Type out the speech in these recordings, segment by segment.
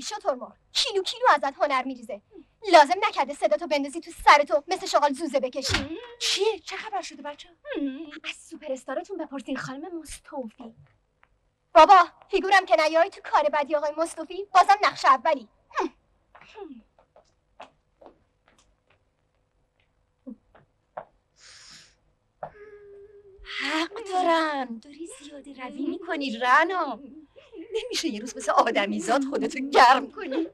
شترمار کیلو کیلو ازت هنر میریزه. لازم نکرده صداتو بندازی تو سرتو مثل شغال زوزه بکشی. چیه؟ چه خبر شده بچه؟ از سوپر استارتون بپرسین خانم مستوفی بابا فیگورم که نیای تو کار بدی آقای مصطفی بازم نقش اولی. حق دارن. داری زیاده روی می‌کنی رنا. نمیشه یه روز مثل آدمیزاد خودتو گرم کنی.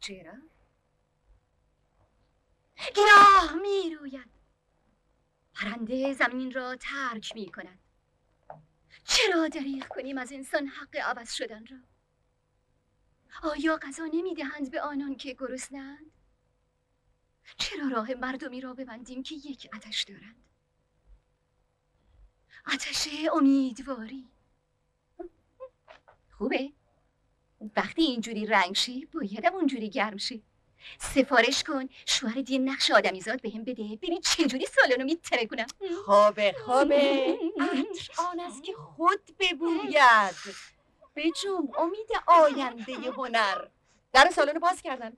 چرا؟ گناه می‌روید. پرنده زمین را ترک می کند چرا دریغ کنیم از انسان حق عوض شدن را؟ آیا غذا نمی‌دهند به آنان که گرسنند چرا راه مردمی را ببندیم که یک آتش دارند؟ آتش امیدواری. خوبه. وقتی اینجوری رنگ شی بایدم اونجوری گرم شی. سفارش کن شوهر یه نقش آدمیزاد بهم بده. ببین چجوری سالنو میتره کنم. خوابه خوابه عطر آن است که خود ببوید. بجوم امید آینده هنر. در سالن باز کردن.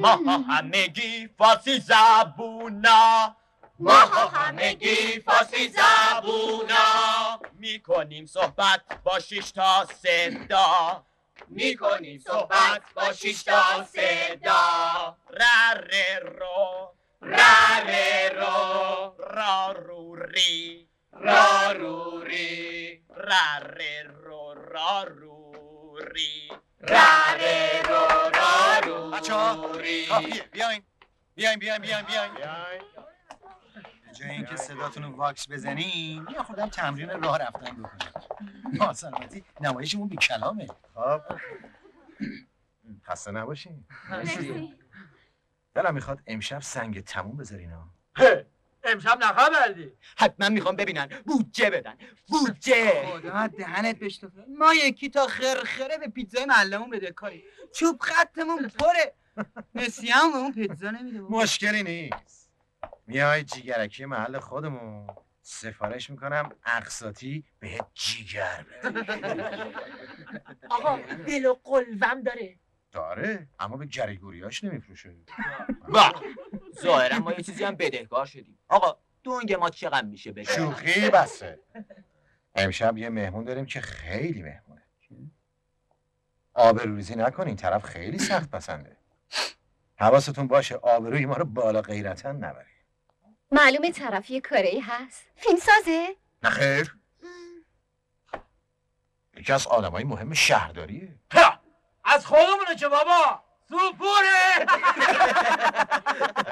ما همگی فارسی زبونا. ما همگی فارسی زبونا. می‌کنیم صحبت با شش تا صدا. می‌کنیم صحبت با شش تا صدا. ره رو ره رو. را رو ری. را رو ری. ره رو را رو ری. ره رو را رو بچه ها ری کافیه بیاین بیاین بیاین بیاین. بیاین. به جای اینکه صداتون رو واکس بزنین یا خودم تمرین راه رفتن بکنید ما سلامتی نمایشمون بی کلامه. خب. خسته نباشین. دلم می‌خواد امشب سنگ تموم بذارین ها. امشب نخبردی حتما می‌خوام ببینن. بودجه بدن. بودجه. خدا دهنت بشتفه ما یکی تا خرخره به پیتزای محلمون بده کاری. چوب خطمون پره. نسیه به اون پیتزا نمیده. مشکلی نیست. میای جیگرکی محل خودمون. سفارش می‌کنم اقساطی به جیگر بده آقا دل و قلبم داره. داره اما به گریگوریاش نمیفروشه. با. ظاهرا ما یه چیزی هم بدهکار شدیم. آقا دونگ ما چقدر میشه بشه؟ شوخی بسه. امشب یه مهمون داریم که خیلی مهمونه. آبروریزی نکن این طرف خیلی سخت پسنده. حواستون باشه آبروی ما رو بالا غیرتا نبره معلومه طرف یه کاری هست. فیلم سازه؟ نه خیر. یکی از آدمای مهم شهرداریه. از خودمونه که بابا! سوپوره!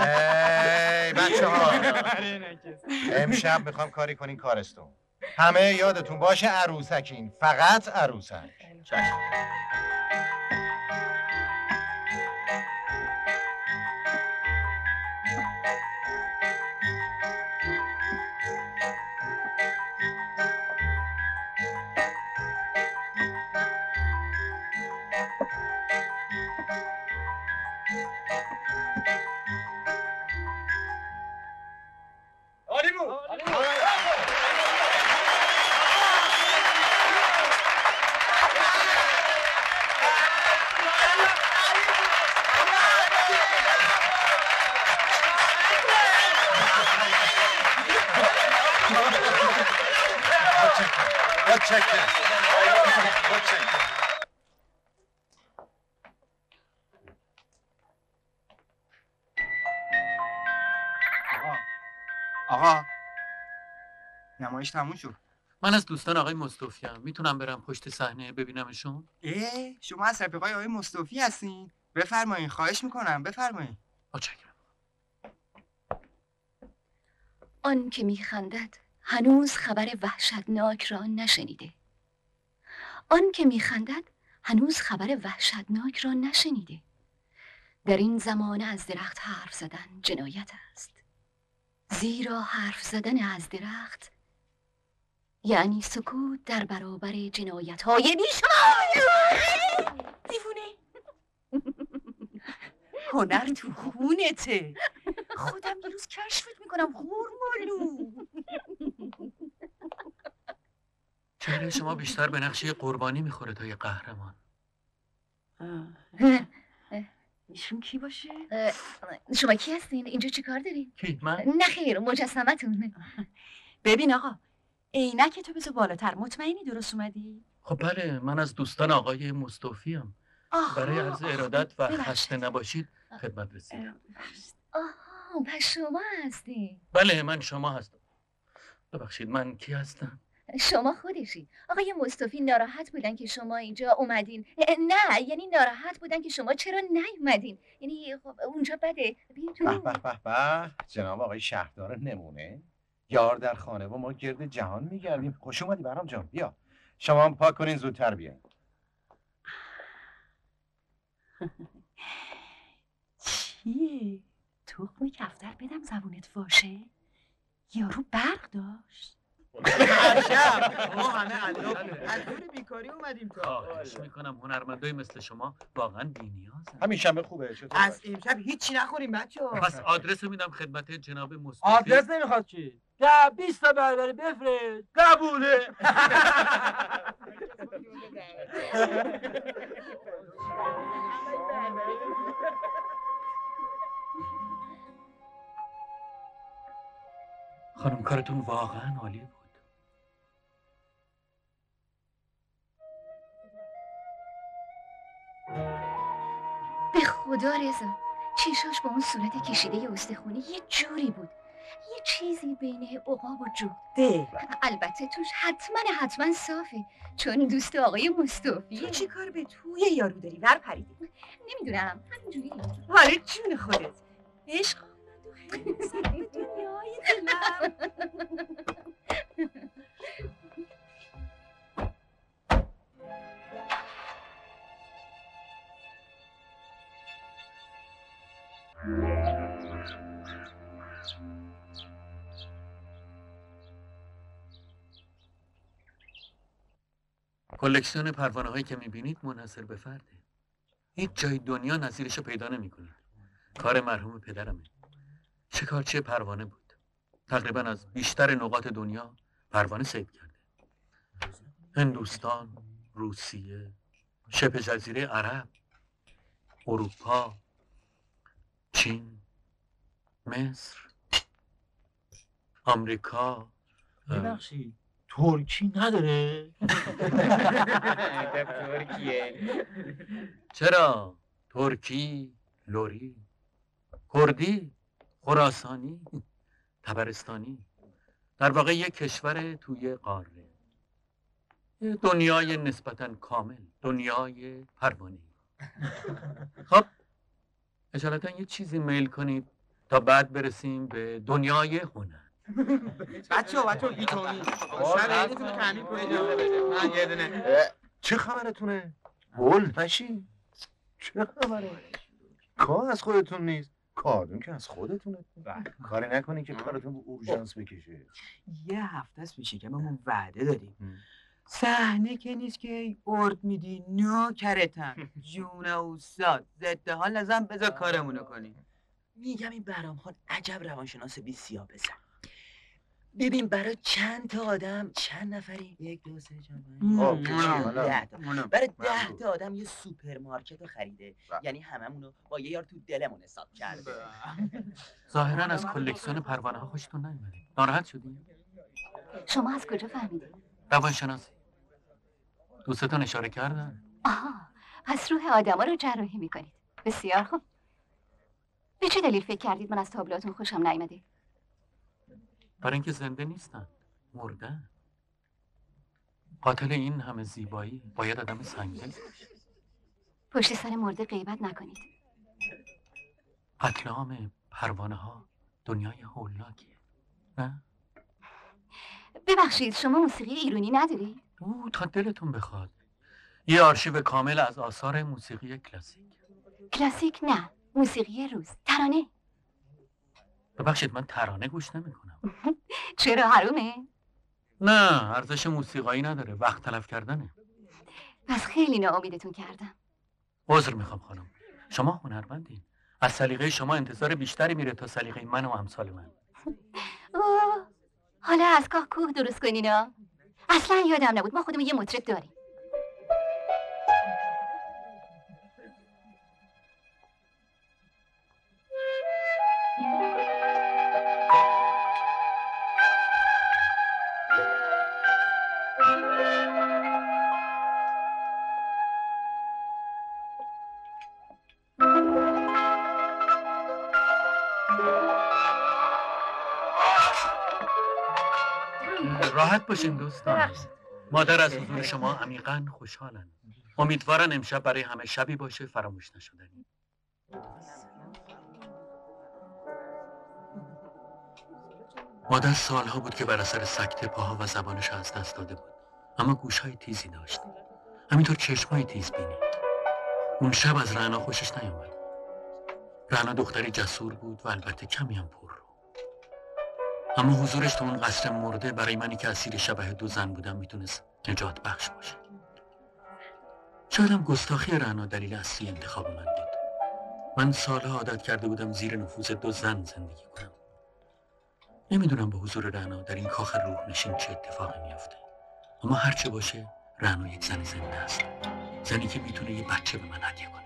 ای بچه ها امشب می‌خوام کاری کنین کارستون همه یادتون باشه عروسکین. فقط عروسک. نمایش تموم شد. من از دوستان آقای مصطفی هم می‌تونم برم پشت صحنه ببینمشون؟ اه شما از رفیقای آقای مصطفی هستین. بفرمایین خواهش می‌کنم بفرمایین. متشکرم. آن که میخندد هنوز خبر وحشتناک را نشنیده. آن که میخندد هنوز خبر وحشتناک را نشنیده. در این زمانه از درخت حرف زدن جنایت است. زیرا حرف زدن از درخت یعنی سکوت در برابر جنایت های بیشمار دیوونه. هنر تو خونته. خودم یه روز کشفت می‌کنم غورمالو چهره شما بیشتر به نقش یه قربانی می‌خوره تا یه قهرمان. ایشون کی باشه؟ اه، شما کی هستین؟ اینجا چی کار دارین؟ کی؟ من؟ نه خیر مجسمتون. ببین آقا عینک تو بذار بالاتر. مطمئنی درست اومدی؟ خب بله من از دوستان آقای مصطفی هم آها، برای عرض. ارادت و. خسته نباشید خدمت رسید آها پس شما هستین بله من شما هستم. ببخشید من کی هستم؟ شما خودشی آقای مصطفی ناراحت بودن که شما اینجا اومدین. نه یعنی ناراحت بودن که شما چرا نیومدین؟ یعنی خب اونجا بده به به به جناب آقای شهردار نمونه. یار در خانه. و ما گرد جهان میگردیم. خوش اومدی برام جان. بیا. شما هم پاک کنین زودتر بیاین. چیه؟ تخم کفتر بدم زبونت واشه؟ یارو برق داشت. هر شب ما همه از دور بیکاری اومدیم تا. خواهش می‌کنم هنرمندای مثل شما واقعا بی‌نیازن. همین شنبه خوبه. چطور از امشب هیچی نخوریم بچه پس آدرس رو میدم خدمت جناب مصطفی. آدرس نمی‌خواد چی؟ ده بیست تا بربری بفرست. قبوله. خانم کارتون واقعا عالی بود. به خدا رضا چشاش با اون صورت کشیده استخونی یه جوری بود. یه چیزی بین عقاب و جو. ده البته توش حتما حتما صافه. چون دوست آقای مصطفی. تو چی کار به توی یارو داری؟ ور پریدی. نمی‌دونم. همینجوری. حالا جون خودت. عشق. دنیای دلم. کلکسیون پروانه هایی که می‌بینید منحصر به فرده. هیچ جای دنیا نظیرش رو پیدا نمی‌کنید کار مرحوم پدرمه. شکارچی پروانه بود. تقریبا از بیشتر نقاط دنیا پروانه صید کرده. هندوستان روسیه شبه جزیره عرب اروپا چین مصر آمریکا ببخشید. ترکی نداره؟ ترکیه. چرا؟ ترکی لوری کردی خراسانی تبرستانی. در واقع یک کشور توی قاره یه دنیای نسبتا کامل دنیای پروانه. خب اجالتا یه چیزی میل کنید تا بعد برسیم به دنیای هنر. بچه ها بچه ها ایتونی شب عیدتون رو تعمین کنید من یه دونه چه خبرتونه؟ گل پشی چه خبره؟ کار از خودتون نیست. کارتون که از خودتونه. کاری نکنی که کارتون به اورژانس بکشه. یه هفته است پیش که ما وعده داریم. هم. صحنه که نیست که ای ارد میدی. نوکرتم جون استاد ضد حال نزن بذار کارمونو کنیم. میگم این برام خان عجب روانشناس بی سیا بزن ببین برای چند تا آدم چند نفری؟ یک دو سه چهار. برای ده. تا آدم یه سوپرمارکت رو خریده. بله. یعنی هممونو با یه یار تو دلمون حساب کرده. ظاهرا از کلکسیون پروانه ها خوشتون نیومده ناراحت شدی شما از کجا فهمیدین؟ روانشناسی. دوستتان اشاره کردن؟ آها. پس روح آدما رو جراحی می‌کنید. بسیار خوب. به چه دلیل فکر کردید من از تابلوهاتون خوشم نیامده برای اینکه زنده نیستن. مردن قاتل این همه زیبایی باید آدم سنگین باشه. پشت سر مرده غیبت نکنید. قتل عام پروانه ها دنیای هولناکیه. نه؟ ببخشید شما موسیقی ایرانی نداری؟ او تا دلتون بخواد. یه آرشیو کامل از آثار موسیقی کلاسیک. کلاسیک نه موسیقی روز. ترانه. ببخشید من ترانه گوش نمی‌کنم. چرا حرومه؟ نه ارزش موسیقایی نداره. وقت تلف کردنه. پس خیلی ناامیدتون کردم. عذر می‌خوام خانم. شما هنرمندین. از سلیقه شما انتظار بیشتری میره تا سلیقه من و امثال من. اوه حالا از کاه کوه درست کنین اصلا یادم نبود. ما خودمون یه مطرب داریم. راحت باشین دوستان. مادر از حضور شما عمیقا خوشحالن. امیدوارن امشب برای همه شبی باشه فراموش نشدنی مادر سالها بود که بر اثر سکته پاها و زبانش از دست داده بود. اما گوشهای تیزی داشت. همینطور چشمهای تیز بینی اون شب از رعنا خوشش نیومد. رعنا دختری جسور بود و البته کمی هم پر. اما حضورش تو اون قصر مرده برای منی که اسیر شبه دو زن بودم می‌تونست نجات بخش باشه. شایدم گستاخی رعنا دلیل اصلی انتخاب من بود. من سالها عادت کرده بودم زیر نفوذ دو زن زندگی کنم. نمی‌دونم به حضور رعنا در این کاخ روح نشین چه اتفاقی میافته. اما هرچه باشه رعنا یک زن زنده است. زنی که می‌تونه یه بچه به من هدیه کنه.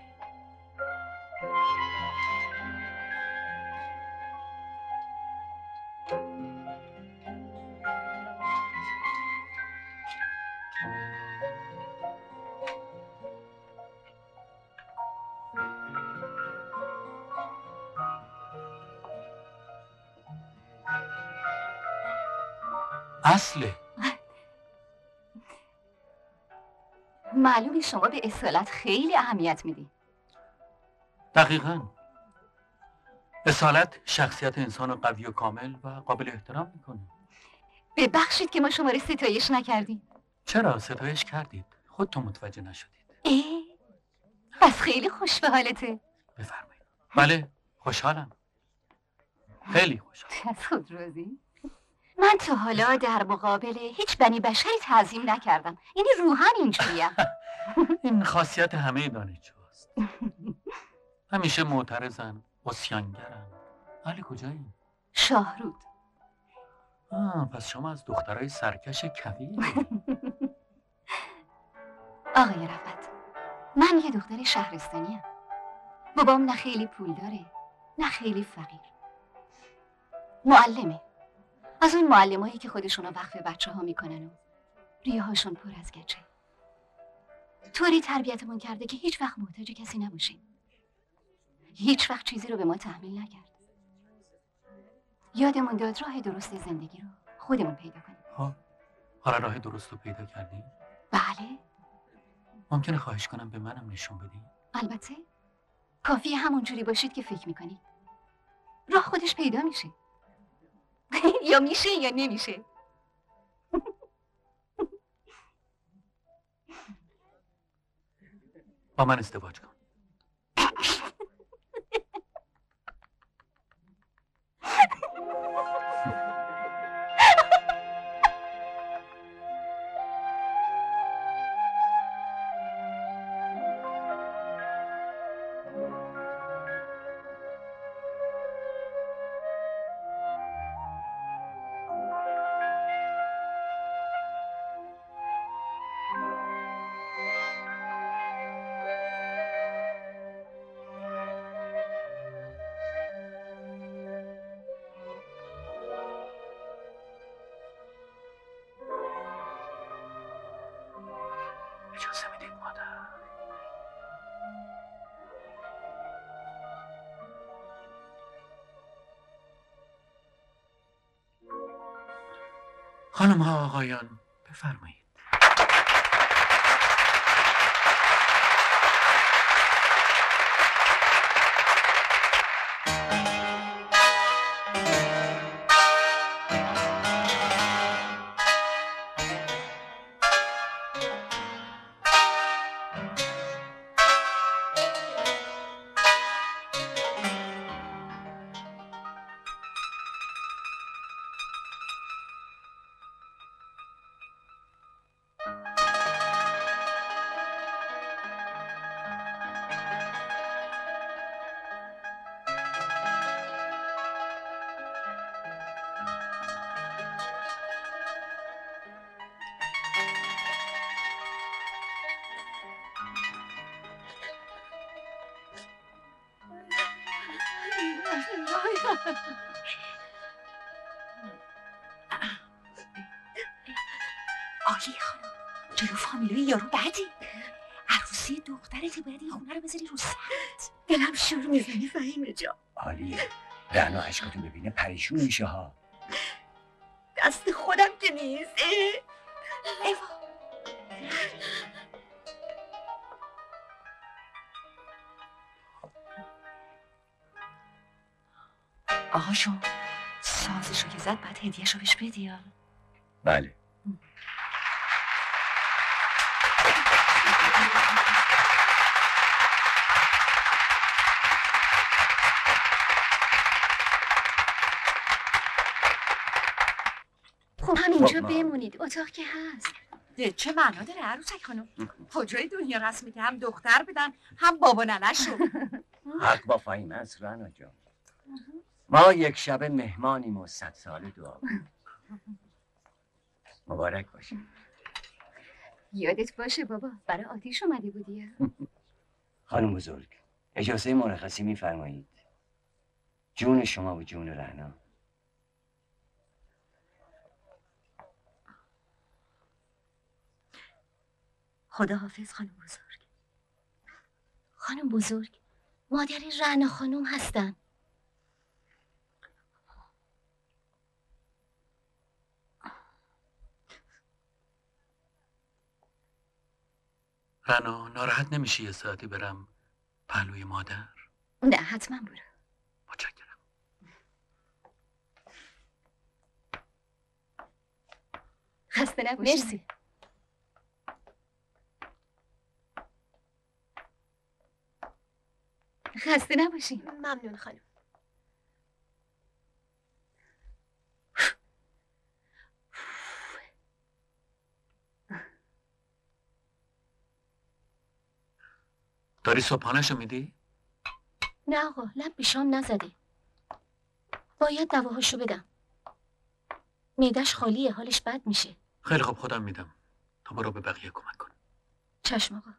معلومه شما به اصالت خیلی اهمیت میدی. دقیقا. اصالت شخصیت انسان قوی و کامل و قابل احترام می‌کنه. ببخشید که ما شما رو ستایش نکردیم. چرا؟ ستایش کردید. خودتون متوجه نشدید. اه پس خیلی خوش به حالته. بفرمایید. بله خوشحالم. خیلی خوشحالم. از خود راضی من تا حالا در مقابل هیچ بنی بشری تعظیم نکردم. یعنی روحن اینجوریم. این خاصیت همه دانشجوهاست. همیشه معترضن اسیانگرن. ولی کجایی؟ شاهرود. آه پس شما از دخترای سرکش کویر آقای رفت من یه دختر شهرستانیم بابام نه خیلی پول داره نه خیلی فقیر. معلمه. از اون معلمایی که خودشونو وقف بچه ها می‌کنن و ریه هاشون پر از گچه. طوری تربیتمون کرده که هیچ وقت محتاج کسی نباشیم. هیچ وقت چیزی رو به ما تحمیل نکرد. یادمون داد راه درست زندگی رو خودمون پیدا کنیم. ها حالا راه درست رو پیدا کردی؟ بله. ممکنه خواهش کنم به منم نشون بدی؟ البته. کافی همون جوری باشید که فکر می‌کنید راه خودش پیدا میشه. یا میشه یا نمیشه. با من ازدواج کن. خانم ها آقایان. بفرمایید. عالیه. رعنا عشقتو ببینه پریشون میشه ها. دست خودم که نیست. ایوا. آقا شو سازشو که زد بعد هدیهشو بهش بدی. بله. اتاق که هست. ده، چه معنا داره عروسک خانم؟ کجای دنیا رسمی که هم دختر بدن هم بابا ننشو حق با فهیمه است رعنا جان. ما یک شب مهمانیم و صد سال دعا مبارک باشه یادت باشه بابا برای آتیش اومده بودی خانم بزرگ اجازه مرخصی میفرمایید. جون شما و جون رعنا خدا حافظ خانم بزرگ. خانم بزرگ مادر رعنا خانم هستن. رنا ناراحت نمیشی یه ساعتی برم پهلوی مادر؟ نه حتما برو متشکرم. خسته نباشی مرسی. خسته نباشی ممنون خانم. داری صبحانهشو میدی؟ نه آقا لب به شام نزده باید دواهاشو بدم. میدش خالیه حالش بد میشه. خیلی خوب خودم میدم. تو برو به بقیه کمک کن. چشم آقا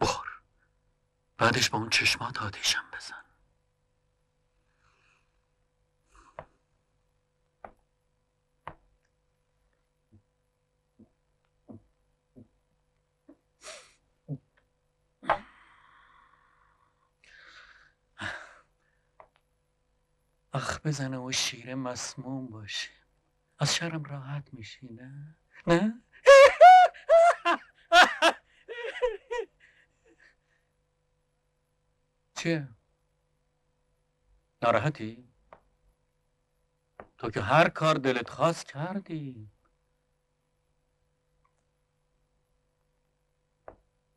بخور بعدش با اون چشمات آتیشم بزن آخ بزنه و شیر مسموم باشه از شرم راحت میشی نه؟ نه؟ چیه؟ ناراحتی؟ تو که هر کار دلت خواست کردی.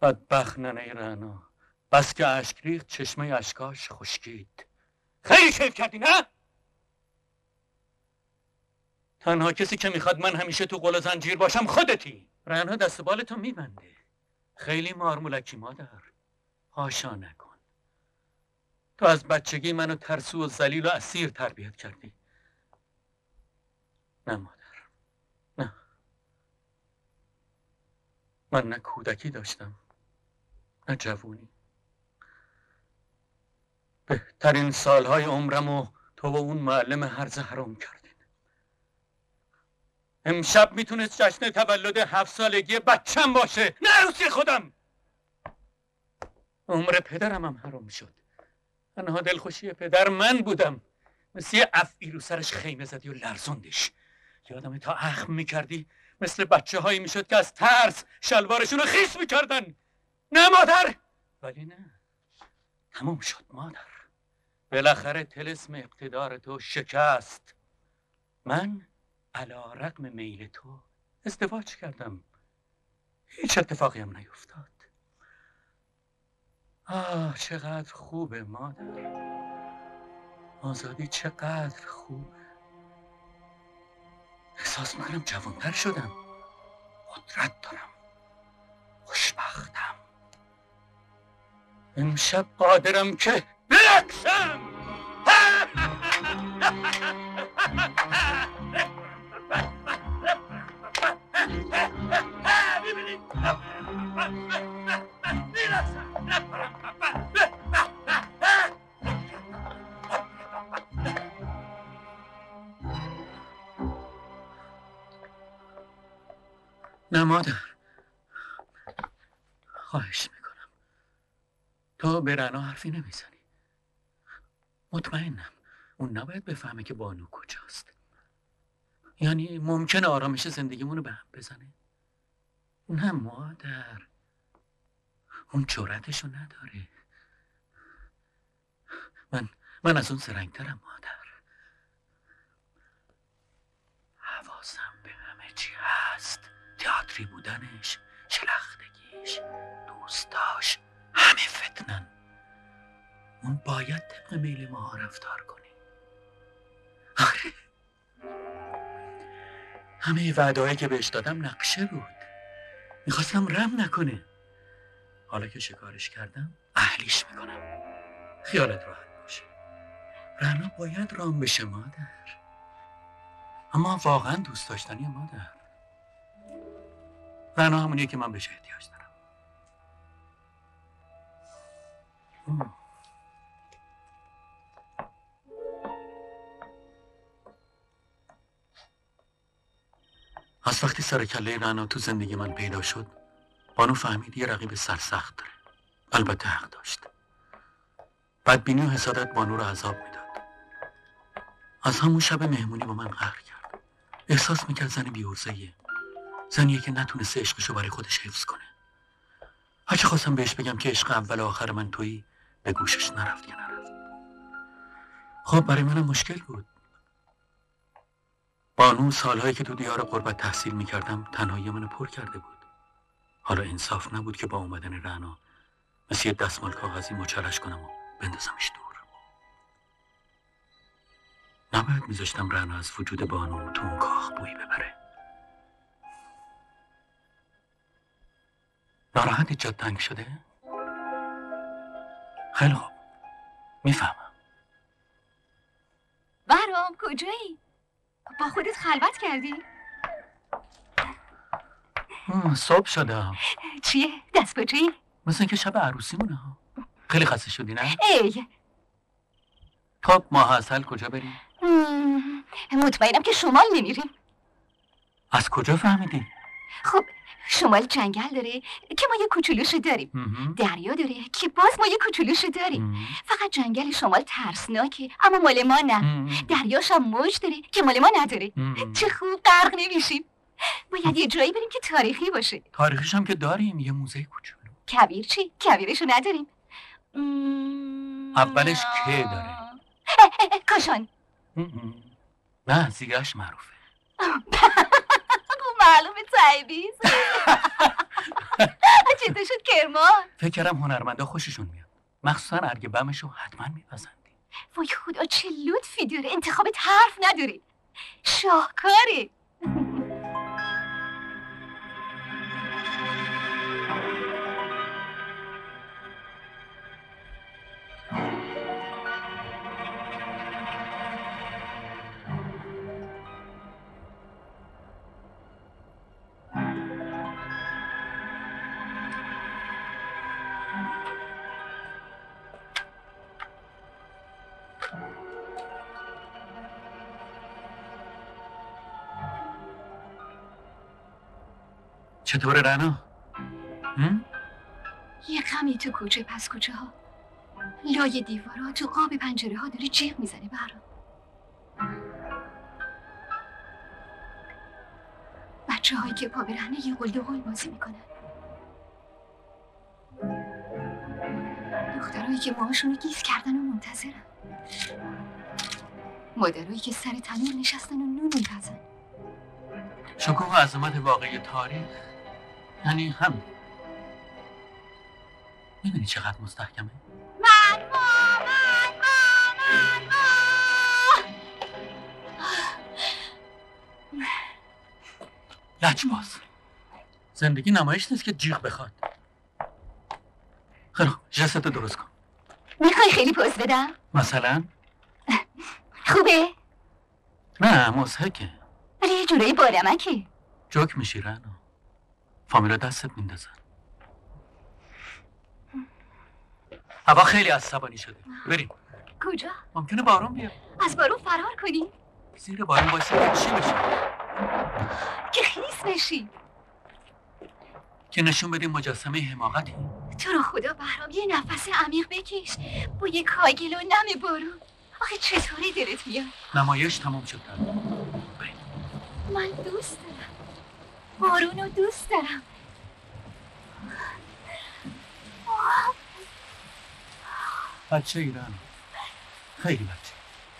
بدبخت ننه رنا. بس که اشک ریخت چشمه اشکاش خشکید. خیلی کیف کردی نه؟ تنها کسی که می‌خواد من همیشه تو قل زنجیر باشم خودتی. رنا دست بالتو میبنده. خیلی مارمولکی مادر. هاشا نکن. تو از بچگی منو ترسو و ذلیل و اسیر تربیت کردی. نه مادر. نه. من نه کودکی داشتم نه جوونی. بهترین سالهای عمرم و تو و اون معلم هرز حرام کردین. امشب می‌تونست جشن تولد هفت سالگی بچم باشه. نه عروسی خودم. عمر پدرم هم حرام شد. تنها دلخوشی پدر من بودم. مثل یه افعی رو سرش خیمه زدی و لرزوندش یادم تا اخم می‌کردی مثل بچه هایی می‌شد که از ترس شلوارشون رو خیس می‌کردن. نه مادر! ولی نه. تموم شد مادر. بالاخره تلسم اقتدار تو شکست. من علا رقم میل تو ازدواج کردم. هیچ اتفاقی هم نیفتاد. آه چقدر خوبه مادر. آزادی چقدر خوبه. احساس می‌کنم جوانتر شدم. قدرت دارم. خوشبختم. امشب قادرم که برقصم نه مادر خواهش می‌کنم تو به رنا حرفی نمی‌زنی مطمئنم اون نباید بفهمه که بانو کجاست یعنی ممکنه آرامش زندگیمونو به هم بزنه نه مادر اون جرأتشو نداره. من من از اون زرنگترم مادر. حواسم به همه چی هست. تئاتری بودنش شلختگیش دوستاش همه فتنن. اون باید طبق میل ما رفتار کنه. آره. همه وعدهایی که بهش دادم نقشه بود. می‌خواستم رم نکنه. حالا که شکارش کردم اهلیش می‌کنم. خیالت راحت باشه. رنا باید رام بشه مادر. اما واقعا دوست داشتنی مادر. رنا همونیه که من بهش احتیاج دارم. از وقتی سر کله رنا تو زندگی من پیدا شد بانو فهمید یه رقیب سرسخت داره. البته حق داشت. بدبینی و حسادت بانو رو عذاب می‌داد. از همون شب مهمونی با من قهر کرد. احساس می‌کرد زن بیورزهیه زنیه که نتونسته عشقشو برای خودش حفظ کنه. هرچه خواستم بهش بگم که عشق اول و آخر من تویی به گوشش نرفت یا نرفت. خب برای منم مشکل بود. بانو سالهایی که تو دیار قربت تحصیل می‌کردم تنهایی منو پر کرده بود. حالا انصاف نبود که با اومدن رعنا مثل یه دستمال کاغذی مچلش کنم و بندازمش دور نباید میذاشتم رعنا از وجود بانو تو اون کاخ بوی ببره ناراحت جاد تنگ شده؟ خیلی خوب می‌فهمم برام کجایی؟ با خودت خلوت کردی؟ صبح شده چیه؟ دست کجایی؟ مثل اینکه شب عروسیمونه ها خیلی خسته شدی نه؟ ای خب ماه اصل کجا بریم؟ مطمئنم که شمال نمیریم از کجا فهمیدی؟ خب شمال جنگل داره که ما یه کوچولوشو داریم مهم. دریا داره که باز ما یه کوچولوشو داریم. فقط جنگل شمال ترسناکه اما مال ما نه. دریاش هم موج داره که مال ما نداره. چه خوب غرق نمیشیم باید یه جایی بریم که تاریخی باشه. تاریخش هم که داریم. یه موزه کوچولو. کبیر چی؟ کبیرشو نداریم. اولش که داره؟ کاشان. نه زیرش معروفه. معلومه تایبیز. چطور شد کرمان؟ فکر کردم هنرمندا خوششون میاد. مخصوصا ارگ بمشو حتما میپسندی. وای خدا چه لطفی داره انتخابت حرف نداره شاهکاره چطوره رنا؟ یه کمی تو کوچه پس کوچه ها لای دیوارا تو قاب پنجره ها داره جیغ می‌زنه برام بچه هایی که پا برهنه یه قل قل بازی می‌کنن دخترهایی که ماهاشون رو گیز کردن و منتظرن مادرهایی که سر تنور نشستن و نون میپزن شکوه و عظمت واقعی تاریخ یعنی همین. می‌دونی چقدر مستحکمه؟ من ما من لجباز. زندگی نمایش نیست که جیغ بخواد. خیلی خوب جستو درست کن. می‌خوای خیلی پوز بدم؟ مثلا؟ خوبه؟ نه مزهکه ولی یه جورایی بادمکه جوک میشی رنا فامیلا دستت میندازن. هوا خیلی عصبانی شده. بریم. کجا؟ ممکنه بارون بیاد. از بارون فرار کنی؟ زیر بارون وایسا چی بشه که خیس بشی. که نشون بدیم مجسمه حماقتی. تو رو خدا بهرام یه نفس عمیق بکش؟ با یه کاگل و نم بارون. آخه چطوری دلت میاد؟ نمایش تمام شد. من دوست بارون رو دوست دارم بچه ایران. خیلی بچه.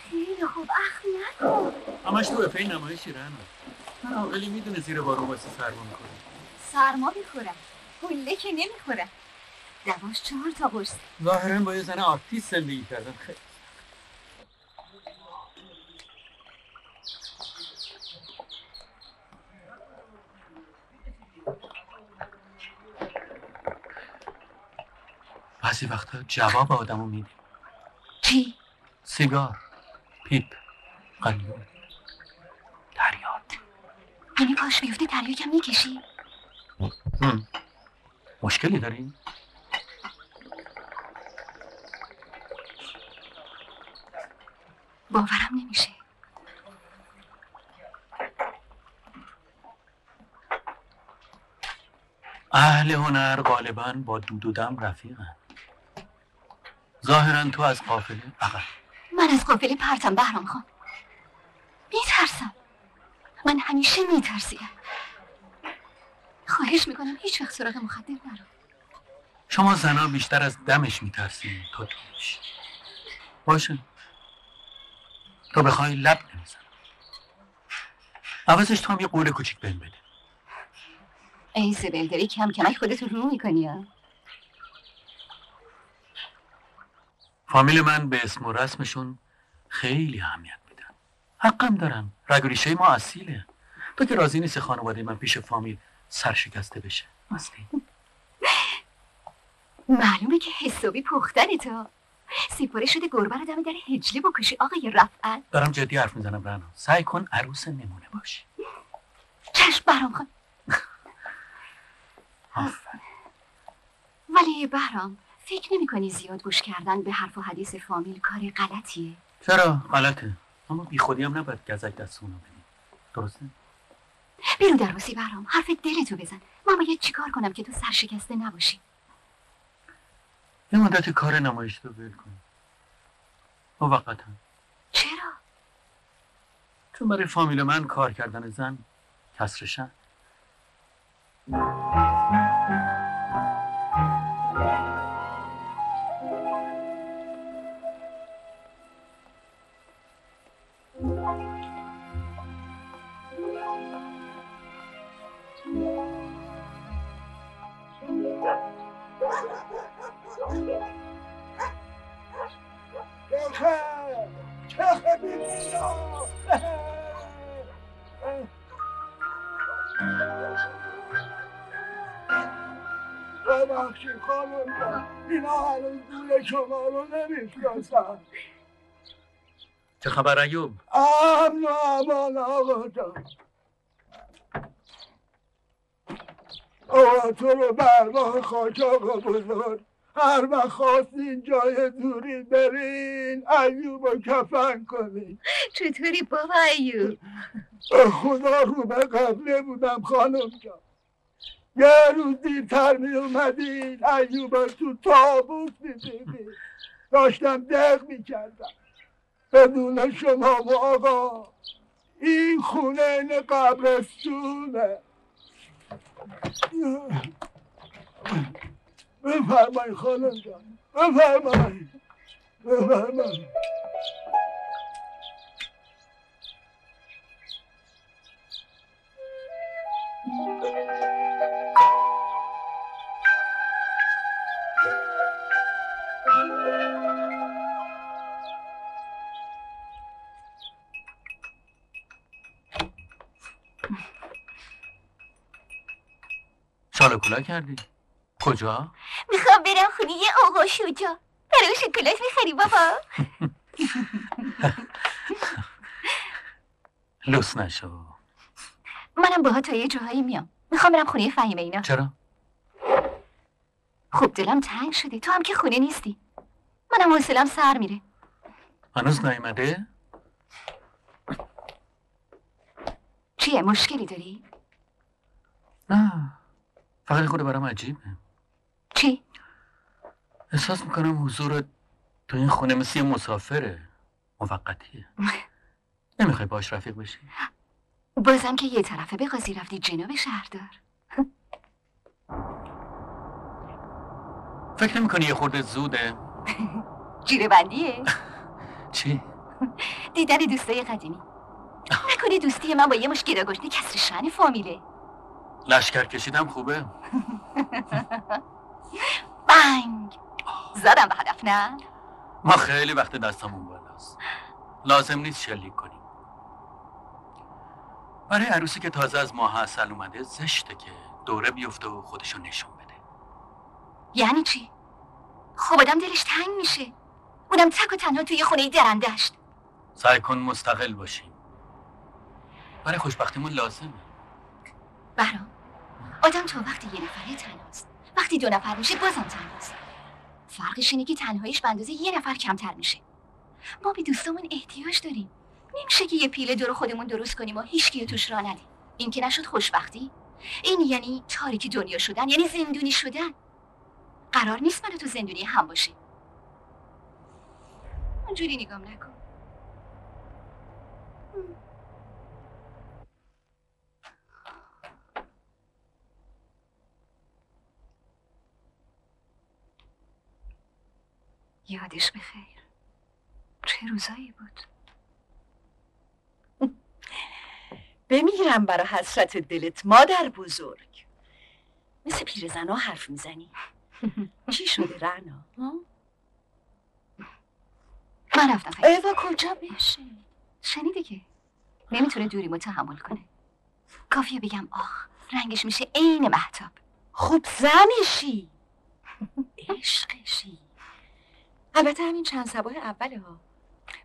خیلی خوب اخ نکن. همش تو افه نمایش ایران. من عاقلی می‌دونه زیر بارون واسه سرما می‌کنه سرما می‌خورم گله که نمی‌خورم دواش چهار تا قرص. ظاهرا با یه زن آرتیست زندگی کردم. خیلی. بعضی وقتا جواب آدمو میدیم چی؟ سیگار پیپ قلیون دریات یعنی پاش بیفته دریا کم می‌کشی؟ مشکلی داریم؟ باورم نمیشه اهل هنر غالبا با دود و دم رفیقن ظاهرا تو از قافله عقب من از قافله پرتم بهرام خان. میترسم. من همیشه میترسیم خواهش می‌کنم هیچ وقت سراغ مخدر نرو. شما زنا بیشتر از دمش میترسین تا توش باشه. تو بخوای لب نمیزن عوضش تو هم یه قول کوچیک بهم بده. ای زبل داری کم کمک خودت رو می‌کنی ها؟ فامیل من به اسم و رسمشون خیلی اهمیت میدن. حقم دارم رگ ریشه ما اصیله. تو که راضی نیست خانواده من پیش فامیل سرشکسته بشه. اصلی معلومه که حسابی پختنی تو سیپاره شده گربه رو دم در هجله بکشی آقای رفعت. دارم جدی حرف می‌زنم رنا. سعی کن عروس نمونه باشی. چشم بهرام خان ولی بهرام فکر نمی کنی زیاد گوش کردن به حرف و حدیث فامیل کار غلطیه؟ چرا؟ غلطه. اما بی خودی هم نباید گزک دست اونو بدی. درسته؟ بیرون در روسی بهرام حرف دلتو بزن. من باید چیکار کنم که تو سرشکسته نباشی؟ یه مدت کار نمایش تو ول کن. موقتا. چرا؟ چون برای فامیل من کار کردن زن کسرشن چه خبر ایوب؟ امن و امان آقا جان. آقا تو رو برماه خاک آقا بزرگ. هر وقت خواستین جای دوری برین ایوب رو کفن کنین. چطوری بابا ایوب؟ خدا رو به قبله بودم خانم جان. یه روز دیرتر می اومدین ایوب تو تابوت می دیدین. داشتم دق می کردم. بدون شما و آقا این خونه این قبرستونه بفرمایید خانم جان بفرمایید بفرمایید. شال و کلا کردی؟ کجا؟ می‌خوام برم خونه یه آقا شجا برای شکلات می‌خری بابا. لوس نشو منم باها تا یه جاهایی میام. می‌خوام برم خونه فهیمه اینا. چرا؟ خوب دلم تنگ شده. تو هم که خونه نیستی. منم حوصلم سر میره. هنوز نیومده؟ چیه مشکلی داری؟ نه. فقط خود برام عجیبه چی؟ احساس می‌کنم حضور تو این خونه مثل یه مسافره موقتیه نمی‌خوای باش رفیق بشی بازم که یه طرفه به قاضی رفتی جناب شهردار فکر نمی‌کنی یه خورده زوده جیره بندیه چی دیدن دوستای قدیمی نکنی دوستی من با یه مش گدا گشنه کسر شن فامیله لشکر کشیدم خوبه؟ بنگ زدم به هدف نه؟ ما خیلی وقت دستمون بالاست. لازم نیست شلیک کنیم. برای عروسی که تازه از ماه اصل اومده زشته که دوره بیفته و خودشو نشون بده. یعنی چی؟ خب آدم دلش تنگ میشه. اونم تک و تنها توی خونه درندشت سعی کن مستقل باشیم. برای خوشبختیمون لازمه. برام. آدم تا وقتی یه نفره تنهاست. وقتی دو نفر میشه بازم تنهاست. فرقش اینه که تنهاییش به اندازه یه نفر کمتر میشه. ما به دوستامون احتیاج داریم. نمیشه که یه پیله دور خودمون درست کنیم و هیچ توش را ندیم. این که نشد خوشبختی. این یعنی تاریکی دنیا شدن یعنی زندونی شدن. قرار نیست من تو زندونی هم باشه اونجوری نگام نکن. یادش بخیر. چه روزایی بود؟ بمیرم برا حسرت دلت مادر بزرگ. مثل پیرزنا حرف می‌زنی. چی شده رعنا؟ من رفتم ایوا کجا بشه شنیده که؟ نمی‌تونه دوریمو تحمل کنه. کافیه بگم آخ رنگش میشه عین محتاب خوب زنشی عشقشی. البته همین چند سباه اوله ها.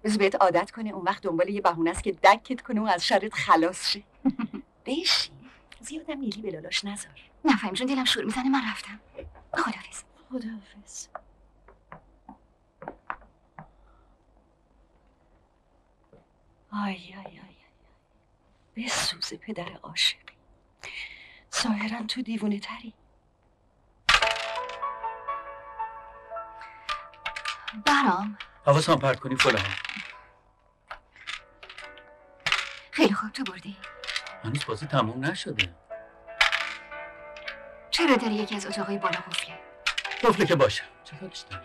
بذار بهت عادت کنه اون وقت دنبال یه بهونه است که دکت کنه و از شرت خلاص شه. بشی زیادم لی‌لی به لالاش نذار. نفهم جون دلم شور می‌زنه من رفتم. خدافظ خدافظ آی آی آی آی بسوز پدر عاشقی. ظاهرا تو دیوونه تری. برام. حواسم پرت کنی فلا خیلی خوب تو بردی. هنوز بازی تموم نشده. چرا داری یکی از اتاقای بالا قفله قفله که باشه چه کارش داری؟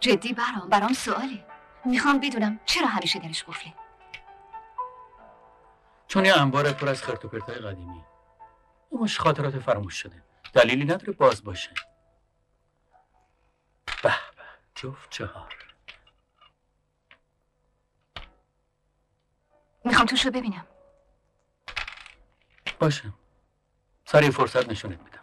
جدی برام برام سواله می‌خوام بدونم چرا همیشه درش قفله؟ چون یه انبار پر از خرت و پرتای قدیمی. اون مش خاطرات فراموش شده. دلیلی نداره باز باشه. جفت چهار. می‌خوام توش رو ببینم. باشه سریع فرصت نشونت میدم.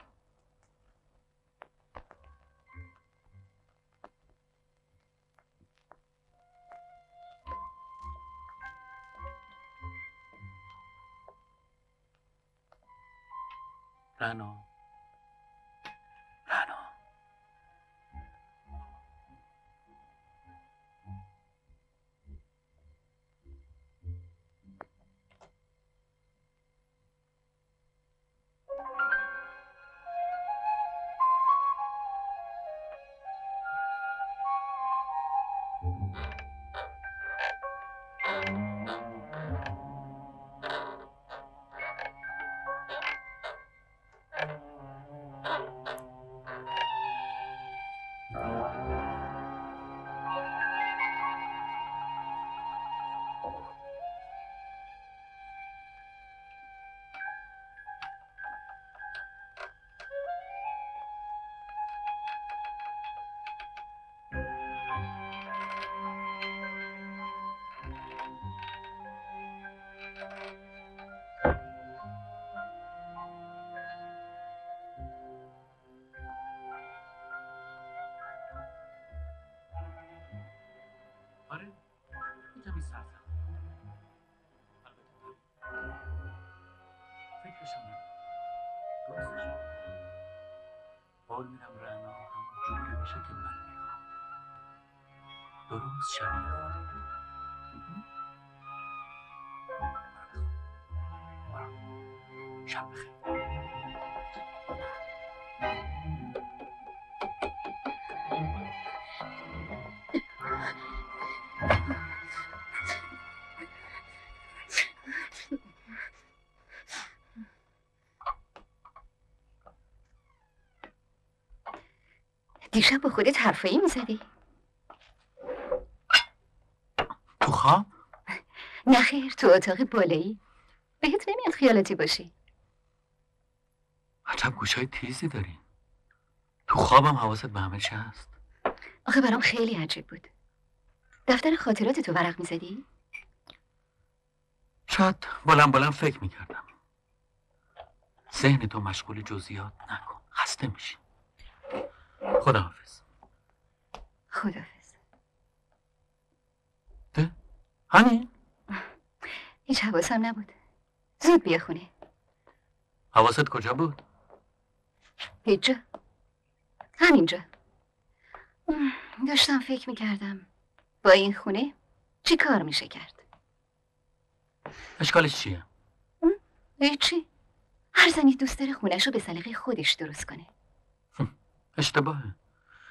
رنا. دیشب با خودت حرفایی می‌زدی. تو خواب؟ نه خیر تو اتاق بالایی. بهت نمیاد خیالاتی باشی. عجب گوشای تیزی داری. تو خوابم حواست به همه چی هست؟ آخه برام خیلی عجیب بود. دفتر خاطرات تو ورق می‌زدی؟ شاید بلند بلند فکر می‌کردم. ذهن تو مشغول جزئیات نکن. خسته میشی. خداحافظ. خدافز همین؟ هیچ حواسم نبود. زود بیا خونه. حواست کجا بود؟ هیچ جا همینجا ام، داشتم فکر می‌کردم با این خونه چی کار میشه کرد. اشکالش چیه؟ هیچی هر زنی دوست داره خونش رو به سلیقه خودش درست کنه. اشتباهه.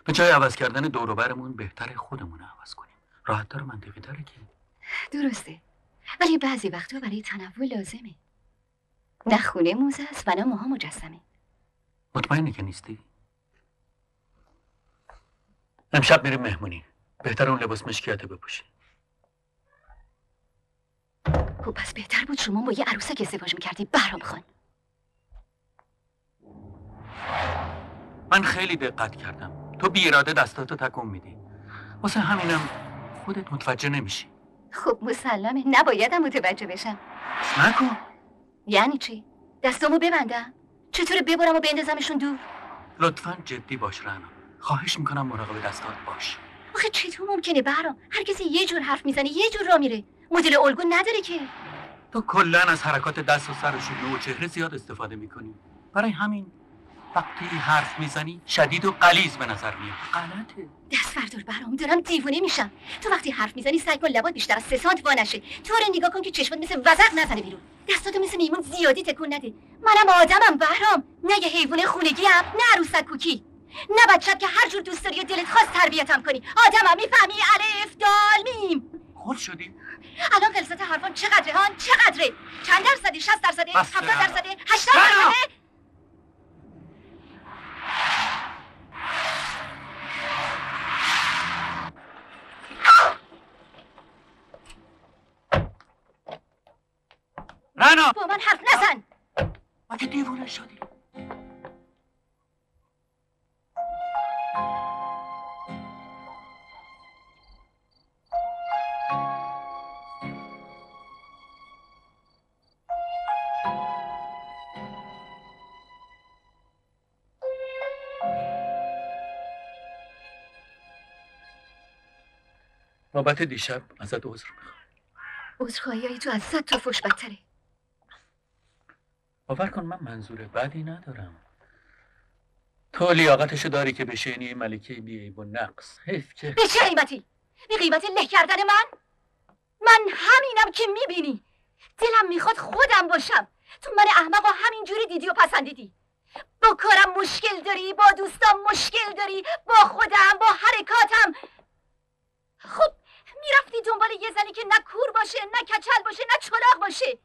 به جای عوض کردن دوروبرمون بهتر خودمون رو عوض کنیم. راحت دار منطقی داره که. درسته. ولی بعضی وقتا برای تنوع لازمه. نه خونه موزه است و نه ماها مجسمه. مطمئنی که نیستی؟ امشب میریم مهمونی. بهتر اون لباس مشکیاته بپوشی. خب پس بهتر بود شما با یه عروسک ازدواج می‌کردی بهرام خان من خیلی دقت کردم. تو بی اراده دستاتو تکون میدی. واسه همینم خودت متوجه نمیشی. خب مسلمه. نبایدم متوجه بشم. نکن. یعنی چی؟ دستامو ببندم. چطوره؟ ببرم و بندازمشون دور. لطفا جدی باش رنا. خواهش می‌کنم مراقب دستات باش. آخه چطور ممکنه بهرام هر کسی یه جور حرف می‌زنه یه جور را میره. مدل الگو نداره که. تو کلا از حرکات دست و سر و شونه و چهره زیاد استفاده می‌کنی. برای همین وقتی حرف می‌زنی شدید و قلیز به نظر میاد غلطه. دست بردار برام دارم دیوونه میشم. تو وقتی حرف می‌زنی سعی کن لبات بیشتر از سه سانت وا نشه. تو رو نگاه کن که چشمات مثل وزق نزنه بیرون. دستاتو مثل میمون زیادی تکون نده. منم آدمم بهرام. نه یه حیوان خونگی هم نه عروسک کوکی. نه بچت که هر جور دوست داری و دلت خواست تربیتم کنی. آدمم می‌فهمی؟ الف دال میم. خود شدی. الان قلصت حرفان چقدره هان؟ چقدره؟ چند درصدی؟ 60 درصده؟ بس 70 رنا. درصده؟ 80 رنا. درصده؟ رنا با من حرف نزن. مگه دیوونه شدی؟ بابت دیشب ازت عذر می‌خوام. عذرخواهی تو از صد تا فش بدتره. باور کن من منظور بدی ندارم. تو لیاقتشو داری که بشینی ملکه بیعیب و نقص. حیف که به چه قیمتی؟ به قیمت له کردن من؟ من همینم که می‌بینی. دلم می‌خواد خودم باشم. تو من احمق و همین جوری دیدی و پسندیدی. با کارم مشکل داری با دوستام مشکل داری با خودم با حرکاتم. خب می‌رفتی دنبال یه زنی که نه کور باشه نه کچل باشه نه چلاق باشه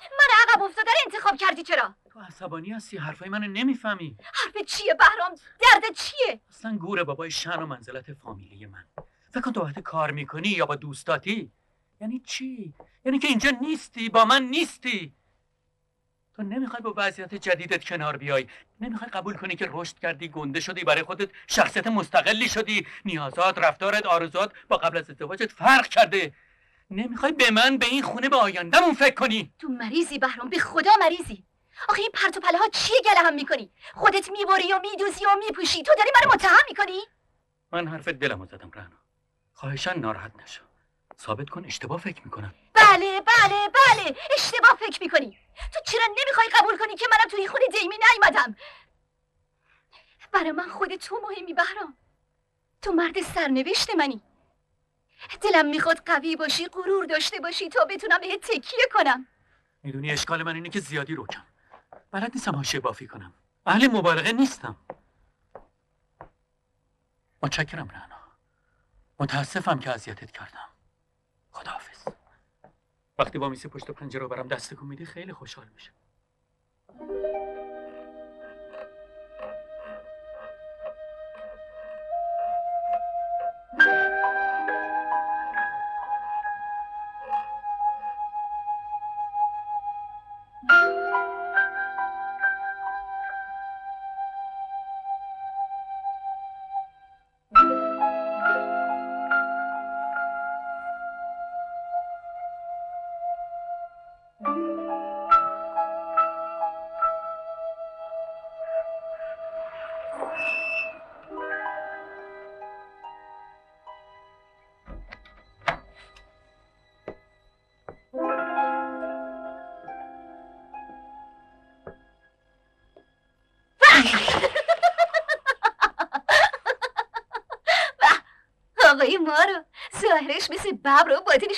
من عقب افتاده رو انتخاب کردی چرا؟ تو عصبانی هستی حرفای منو نمی‌فهمی حرف چیه بهرام؟ درد چیه؟ اصلا گور بابای شن و منزلت فامیلی من فکر کن تو وقتی کار می‌کنی یا با دوستاتی یعنی چی یعنی که اینجا نیستی با من نیستی تو نمی‌خوای با وضعیت جدیدت کنار بیای. نمی‌خوای قبول کنی که رشد کردی گنده شدی برای خودت شخصیت مستقلی شدی. نیازات رفتارت آرزوات با قبل از ازدواجت فرق کرده. نمی‌خوای به من به این خونه به آیندهمون فکر کنی. تو مریضی بهرام به خدا مریضی. آخه این پرت و پله ها چیه گله هم می‌کنی؟ خودت می‌بری و میدوزی و میپوشی تو داری منو متهم می‌کنی؟ من حرف دلمو زدم رنا. خواهشن ناراحت نشو. ثابت کن اشتباه فکر می‌کنم. بله بله بله اشتباه فکر می‌کنی. تو چرا نمی‌خوای قبول کنی که منم توی این خونه دیمی نیومدم؟ برای من خود تو مهمی بهرام. تو مرد سرنوشت منی. دلم می‌خواد قوی باشی غرور داشته باشی تا بتونم بهت تکیه کنم. می‌دونی اشکال من اینه که زیادی روکم بلد نیستم حاشیه بافی کنم. اهل مبالغه نیستم. متشکرم رنا. متاسفم که اذیتت کردم. خداحافظ. وقتی با میسی پشت پنجره برم دست کن میدی خیلی خوشحال میشم. آقای ما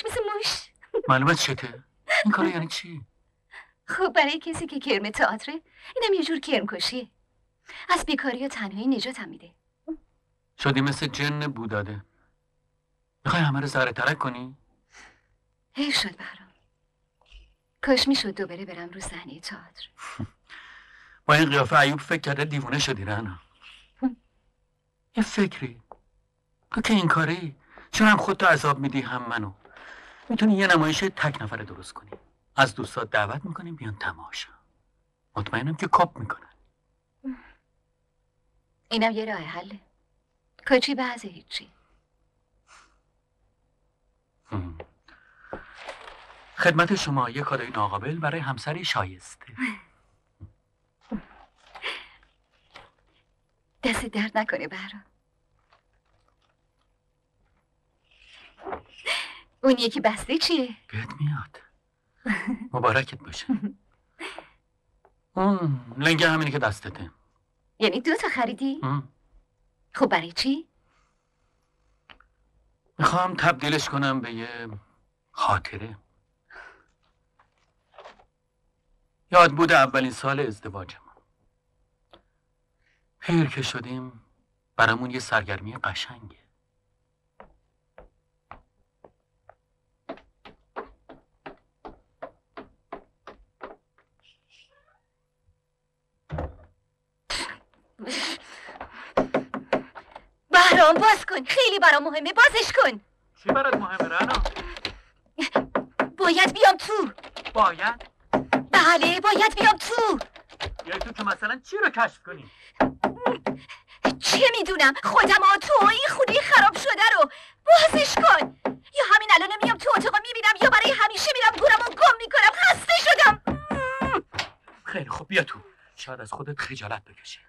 مثل موش. معلومت شده این یعنی چی؟ خب برای کسی که کرم تئاتره اینم یه جور کرم کشیه از بیکاری و تنهایی نجاتم میده. شدی مثل جن بوداده. می‌خوای همه رو زهره ترک کنی؟ حیف شد برام. کاش می‌شد دوباره برم رو صحنه تئاتر. با این قیافه ایوب فکر کرده دیوونه شدی رنا. یه فکری. تو که این کاری؟ چون هم خودتو عذاب میدی هم منو؟ می‌تونی یه نمایش تک نفره درست کنی. از دوستات دعوت می‌کنیم بیان تماشا. مطمئنم که کاپ می‌کنن. اینم یه راه حله. کاچی بعض هیچی. خدمت شما یه کادوی ناقابل برای همسری شایسته. دست درد نکنه برام اون یکی بسته چیه؟ بهت میاد. مبارکت باشه. اون لنگه همینی که دستته. یعنی دو تا خریدی؟ خب برای چی؟ می‌خوام تبدیلش کنم به یه خاطره یاد بوده اولین سال ازدواجمون پیر که شدیم برامون یه سرگرمی قشنگه بهرام باز کن. خیلی برام مهمه. بازش کن. چی برات مهمه رنا؟ باید بیام تو. باید؟ بله باید بیام تو. یعنی تو که مثلا چی رو کشف کنی؟ چه می‌دونم؟ خودم تو این خونه خراب شده رو. بازش کن. یا همین الان میام تو اتاق می‌بینم یا برای همیشه میرم گورم گم می‌کنم. خسته شدم. خیلی خوب بیا تو. شاید از خودت خجالت بکشی.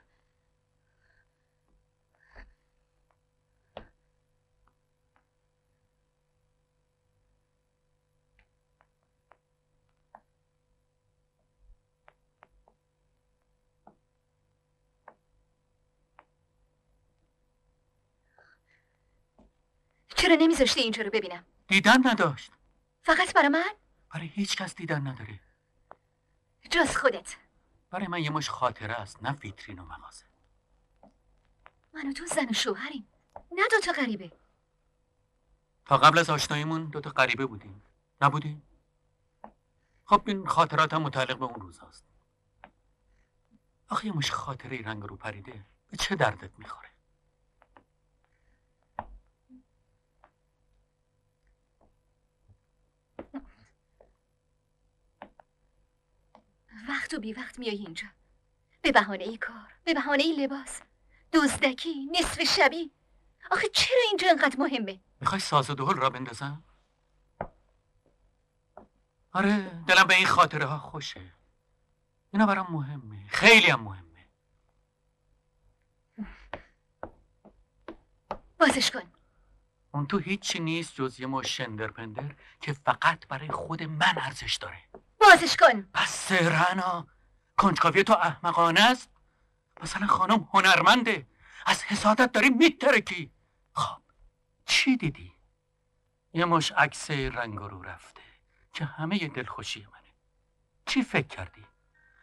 چرا نمیذاشتی اینجا رو ببینم؟ دیدن نداشت. فقط برای من؟ برای هیچ کس دیدن نداره جز خودت. برای من یه مش خاطره است نه ویترین و مغازه. من و تو زن و شوهریم. نه دوتا غریبه. تا قبل از آشناییمون دوتا غریبه بودیم. نبودیم؟ خب این خاطرات هم متعلق به اون روز هست آخه یه مش خاطره رنگ رو پریده به چه دردت می‌خوره؟ وقت و بی وقت میای اینجا. به بهانه ای کار به بهانه ای لباس. دزدکی نصف شبی. آخه چرا اینجا انقدر مهمه؟ می‌خوای ساز و دهل را بندازم؟ آره دلم به این خاطره ها خوشه. اینا برام مهمه. خیلی هم مهمه. بازش کن. اون تو هیچی نیست جز یه مش شندر پندر که فقط برای خود من ارزش داره. بازش کن. پس رنا. کنجکاوی تو احمقانه است. مثلا خانم هنرمنده. از حسادت داری میترکی. خب چی دیدی؟ یه مش عکس رنگ رو رفته که همه ی دلخوشی منه. چی فکر کردی؟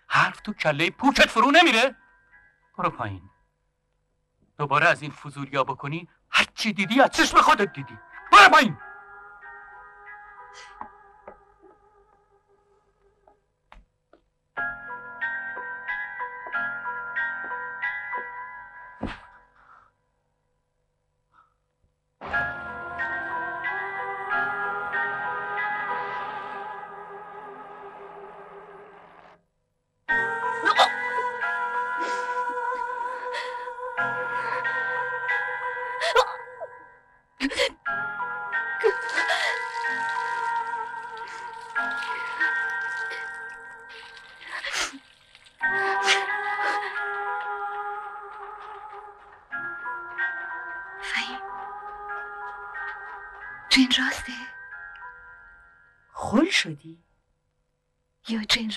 حرف تو کله پوکت فرو نمیره. برو پایین. دوباره از این فضولیا بکنی. هر چی دیدی از چشم خودت دیدی. برو پایین.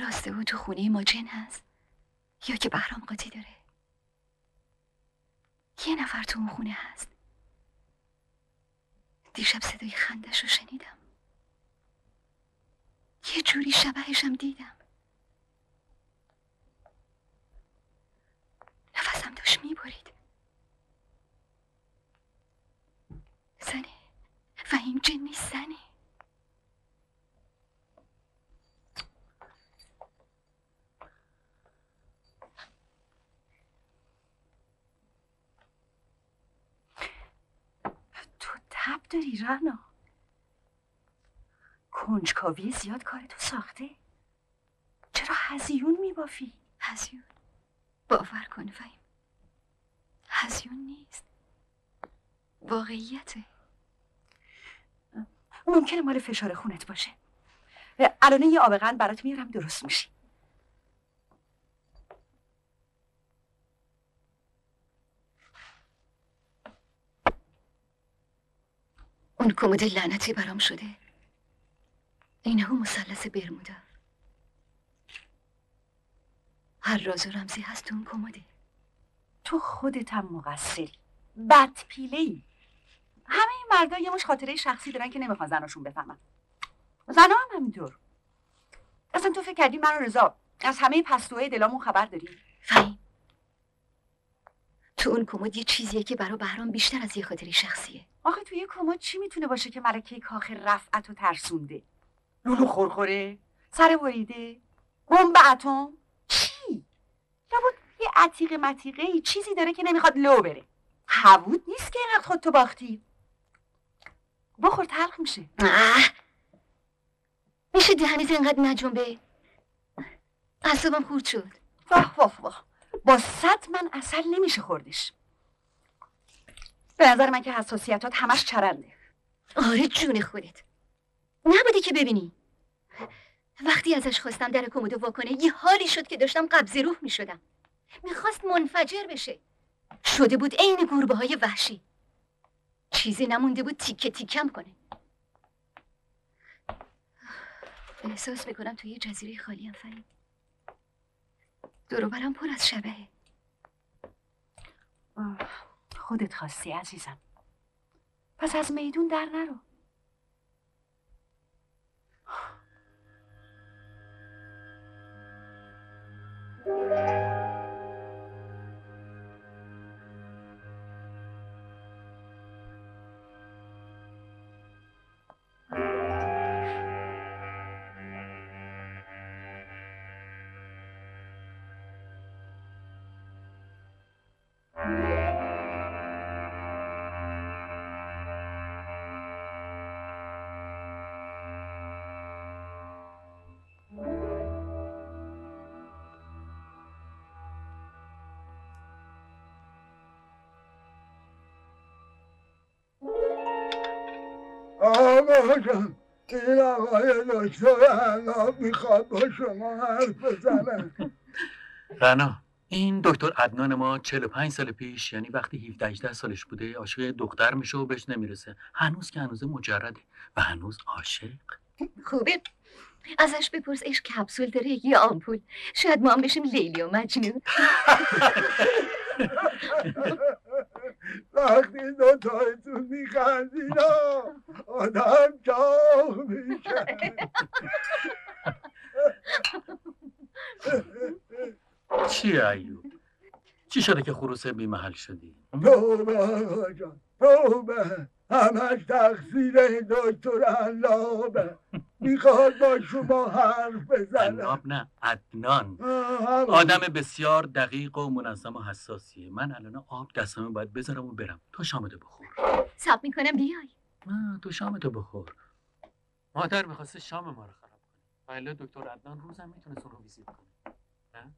راسته و تو خونه ما جن هست؟ یا که بهرام قاطی داره؟ یه نفر تو اون خونه هست. دیشب صدای خندش رو شنیدم. یه جوری شبهشم دیدم. نفسم داشت می‌برید. زنه. فهیم جن نیست زنه تو تب داری رنا. کنجکاوی زیاد کار تو ساخته. چرا هزیون میبافی؟ هزیون. باور کن فهیم. هزیون نیست. واقعیته. ممکنه مال فشار خونت باشه. الان یه آب قند برات میارم درست میشی. اون کمد لعنتی برام شده. اینهو مثلث برمودا هر راز و رمزی هست تو اون کمده. تو خودت هم مقصری بد پیله ای همه این مردا یه مش خاطره شخصی دارن که نمی‌خوان زناشون بفهمن. زنا هم همینطور. اصلا تو فکر کردی من و رضا از همه پستوهای دلامون خبر داریم؟ فهیم تو اون کمد یه چیزیه که برا بهرام بیشتر از یه خاطره شخصیه. آخه توی کمد چی می‌تونه باشه که ملکه کاخ رفعت و ترسونده؟ لولو خورخوره؟ سر بریده؟ بمب اتم؟ چی؟ لابد یه عتیق متیقه ای چیزی داره که نمی‌خواد لو بره. حوود نیست که اینقدر خودتو باختی. بخور تلخ میشه. میشه دهنت اینقدر نجنبه اعصابم خورد شد. واه واه واه. با صد من اصل نمیشه خوردش. به نظر من که حساسیتات همش چرنده. آره جون خودت. نبودی که ببینی. وقتی ازش خواستم در کمدو واکنه یه حالی شد که داشتم قبض روح می شدم می‌خواست منفجر بشه. شده بود عین گربه های وحشی. چیزی نمونده بود تیکه تیکم کنه. احساس می‌کنم توی یه جزیره خالی هم فهیم دورو برم پر از شبهه. خودت خواستی عزیزم. پس از میدون در نرو. آقا جان این آقای دکتر اناب می‌خواد با شما حرف بزنه. رنا این دکتر عدنان ما 45 سال پیش یعنی وقتی 17 18 سالش بوده عاشق یه دختر میشه و بهش نمی‌رسه. هنوز که هنوز مجرده و هنوز عاشق. خوبه. ازش بپرس عشق کپسول داره یا آمپول؟ شاید ما هم بشیم لیلی و مجنون. وقتی دوتایتون میخندین آدم جاغ میشه. چی ایوب؟ چی شده که خروس بی محل شدی؟ توبه آقا جان توبه همش تقصیر این دکتر علابه می‌خواد با شما حرف بزنه. عناب نه عدنان. آدم بسیار دقیق و منظم و حساسیه. من الان آب دستمه باید بذارم و برم. تو شامتو بخور. سب می‌کنم بیای. تو شامتو بخور. مادر می‌خواسته شام ما رو خراب کنه. ولی دکتر عدنان روزم می‌تونست اون رو ویزیت کنه. نه؟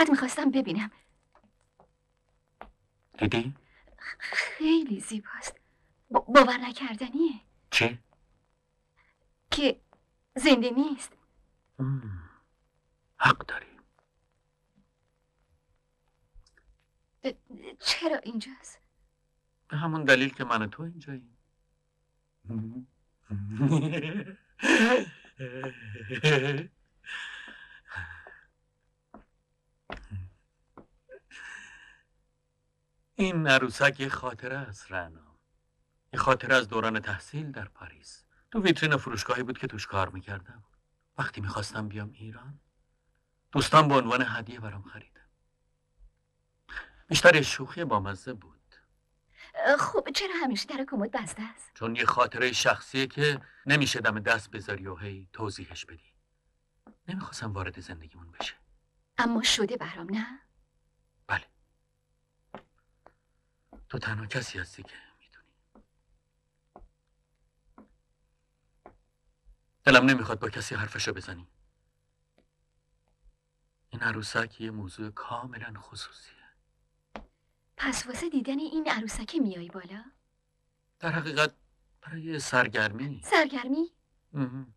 فقط می‌خواستم ببینم دیدی؟ خیلی زیباست با- باور نکردنیه چه؟ که زنده نیست مم. حق داری چرا اینجاست به همون دلیل که من و تو اینجاییم این عروسک یه خاطره از رنا. یه خاطره از دوران تحصیل در پاریس. تو ویترین فروشگاهی بود که توش کار می‌کردم. وقتی می‌خواستم بیام ایران دوستان به عنوان هدیه برام خریدم بیشتر شوخی بامزه بود. خب چرا همیشه در کمد بسته است؟ چون یه خاطره شخصیه که نمیشه دم دست بذاری و هی توضیحش بدی. نمی‌خواستم وارد زندگیمون بشه. اما شده برام نه بله تو تنها کسی هستی که می‌دونی. دلم نمی‌خواد با کسی حرفشو بزنی. این عروسک یه موضوع کاملا خصوصیه. پس واسه دیدن این عروسک میایی بالا؟ در حقیقت برای سرگرمی سرگرمی؟ مهم.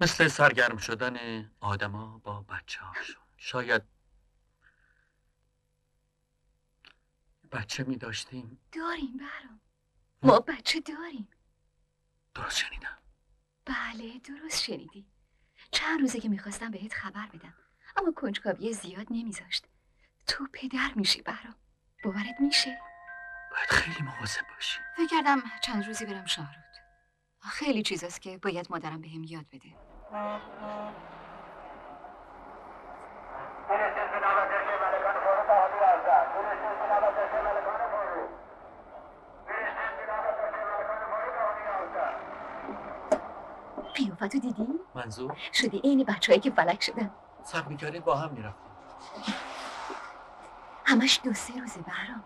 مثل سرگرم شدن آدما با بچه هاشون شاید بچه می داشتیم. داریم برام. ما بچه داریم. درست شنیدم. بله درست شنیدی. چند روزه که می‌خواستم بهت خبر بدم اما کنجکاوی زیاد نمیذاشت. تو پدر میشی برام. باورت میشه؟ باید خیلی مواظب باشی. فکر کردم چند روزی برم شاهرود. خیلی چیزاست که باید مادرم بهم یاد بده. قیافتو دیدی؟ منظور شدی عین بچه‌ای که فلک شدن سب می‌کردیم با هم می‌رفتیم همش دو سه روزه برام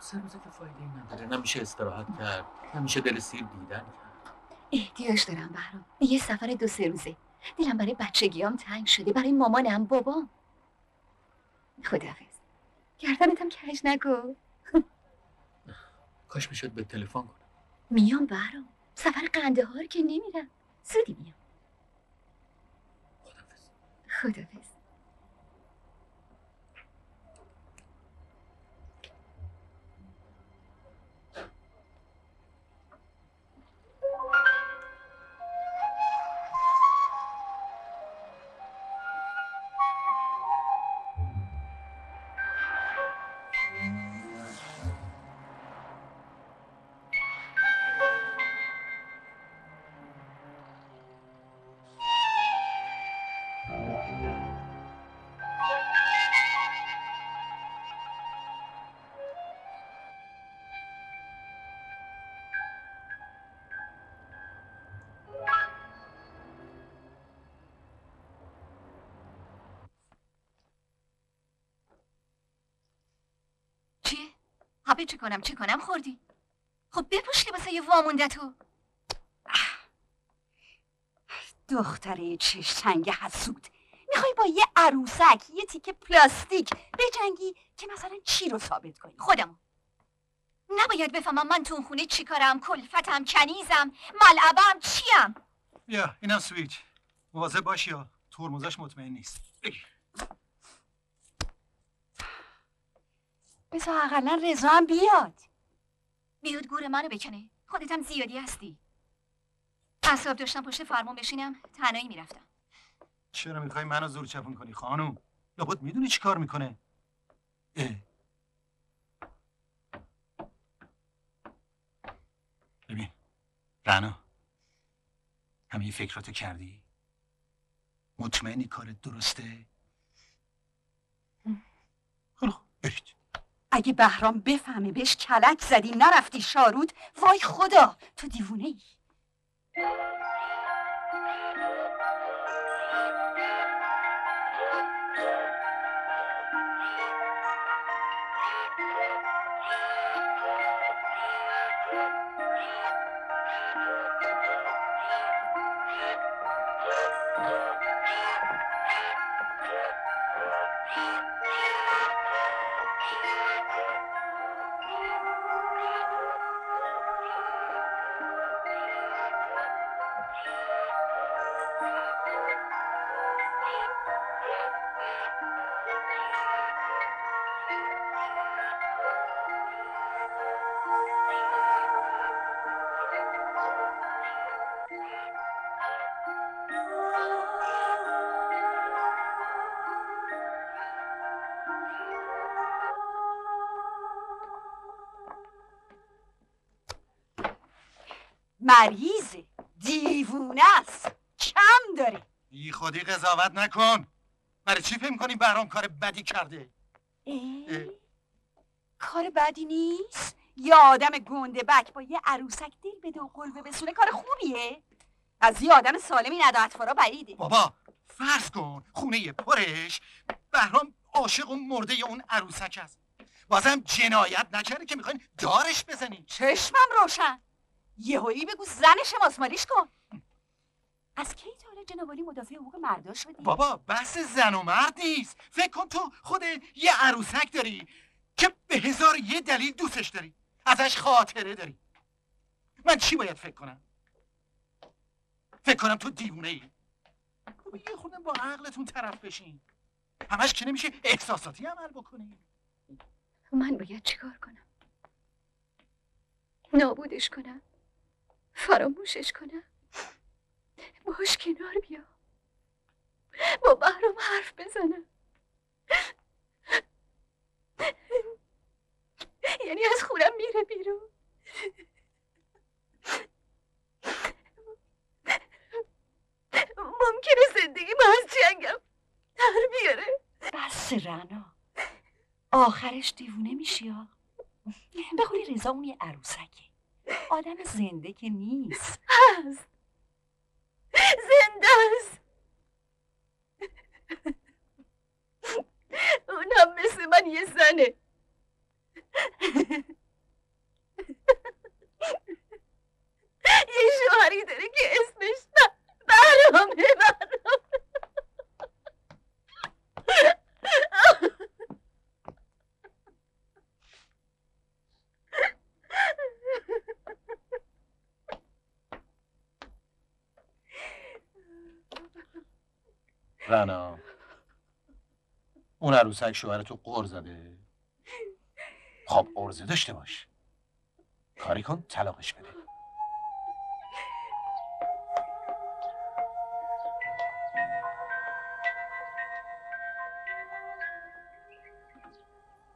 سه روزه که فایده ای نداره نمیشه استراحت کرد نمیشه دل سیر دیدن کرد احتیاج دارم برام به یه سفر دو سه روزه دلم برای بچگیام تنگ شده برای مامانم بابام خداحافظ گردنتم کج نگو کاش می‌شد به تلفن کنم میام برام سفر قندهار که نمیرم. زودی میام. خداحافظ. چیه؟ هبه چه کنم چه کنم؟ خوردی؟ خب بپوش لباسای یه وامونده تو. دختره چشتنگ حسود. می‌خوای با یه عروسک یه تیکه پلاستیک بجنگی که مثلا چی رو ثابت کنی؟ خودم نباید بفهمم من تو خونه چی کارم کلفتم کنیزم ملعبم چیم. بیا اینم سویچ. مواظب باشی یا ترمزش مطمئن نیست. بذار اقلا رضا هم بیاد. بیاد گور منو بکنه. خودتم زیادی هستی. اصاب داشتم پشت فرمون بشینم تنهایی می‌رفتم. چرا می‌خوای منو زور چپون کنی خانوم؟ لابد می‌دونی چی کار می‌کنه. اه. ببین رنا همه فکراتو کردی؟ مطمئنی کارت درسته؟ خوب، برید اگه بهرام بفهمه بهش کلک زدی نرفتی شارود وای خدا تو دیوونه ای. مریضه دیوونه است. کم داره بی خودی قضاوت نکن. برای چی فکر کنی برام کار بدی کرده؟ اه، کار بدی نیست؟ یا آدم گنده بک با یه عروسک دل بده و قلبه بسونه کار خوبیه. از یه آدم سالمی ندا اطفارا بعیده. بابا فرض کن خونه پرش بهرام عاشق و مرده اون عروسک است. بازم جنایت نکرده که می‌خواین دارش بزنی. چشمم روشن. یهویی بگو زنش ماسمالیش کن. از کی تا حالا جنابالی مدافع حقوق مردا شدی؟ بابا بحث زن و مرد نیست. فکر کن تو خود یه عروسک داری که به هزار یه دلیل دوستش داری. ازش خاطره داری. من چی باید فکر کنم؟ فکر کنم تو دیوونه ای. یه خودم با عقلتون طرف بشین. همش که نمیشه احساساتی عمل بکنی. من باید چیکار کنم؟ نابودش کنم؟ فراموشش کنم. باش کنار بیا. با بهرام حرف بزنم. یعنی از خونم میره بیرون. ممکنه زندگی ما از جنگم در بیاره. بس رنا. آخرش دیوونه میشی ها. قول رضا اون یه عروسکه. آدم زنده که نیست. هست. زنده است. اونم مثل من یه زنه. یه شوهری داره که اسمش برامه برام رنا اون عروسک شوهر تو قر زده. خب ارزه داشته باش. کاری کن طلاقش بده.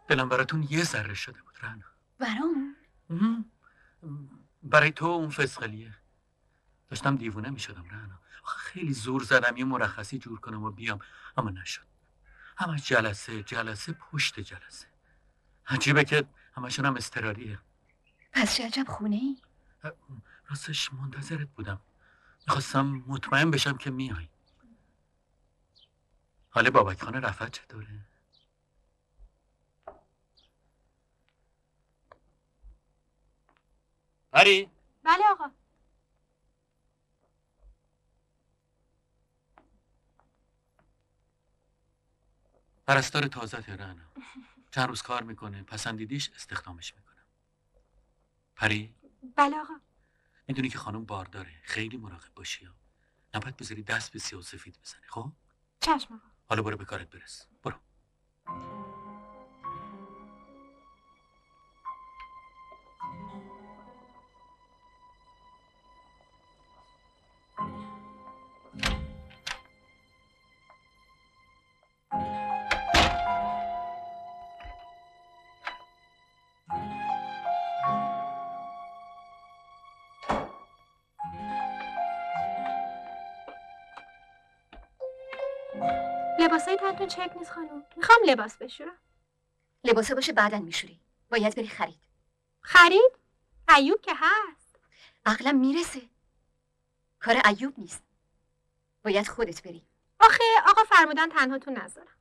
دلم براتون یه ذره شده بود رنا. برام. برای تو اون فسقلیه. داشتم دیوونه می شدم رنا. خیلی زور زدم یه مرخصی جور کنم و بیام. اما نشد. همش جلسه جلسه پشت جلسه. عجیبه که همشون هم استراریه پس چه عجب خونه ای؟ راستش منتظرت بودم. می‌خواستم مطمئن بشم که میای. حال بابک خانه رفت چطوره؟ پری؟ بله آقا. پرستار تازه رنا چند روز کار می‌کنه. پسندیدیش استخدامش می‌کنم. پری؟ بله آقا. می‌دونی که خانم بارداره خیلی مراقب باشی ها. نباید بذاری دست به سیاه و سفید بزنی خب؟ چشم آقا. حالا برو به کارت برس. برو. تنتون چک نیست خانم. می‌خوام لباس بشورم. لباسه باشه بعدن میشوری. باید بری خرید. خرید؟ ایوب که هست. عقلم می‌رسه. کار ایوب نیست. باید خودت بری. آخه آقا فرمودن تنهاتون نذارم.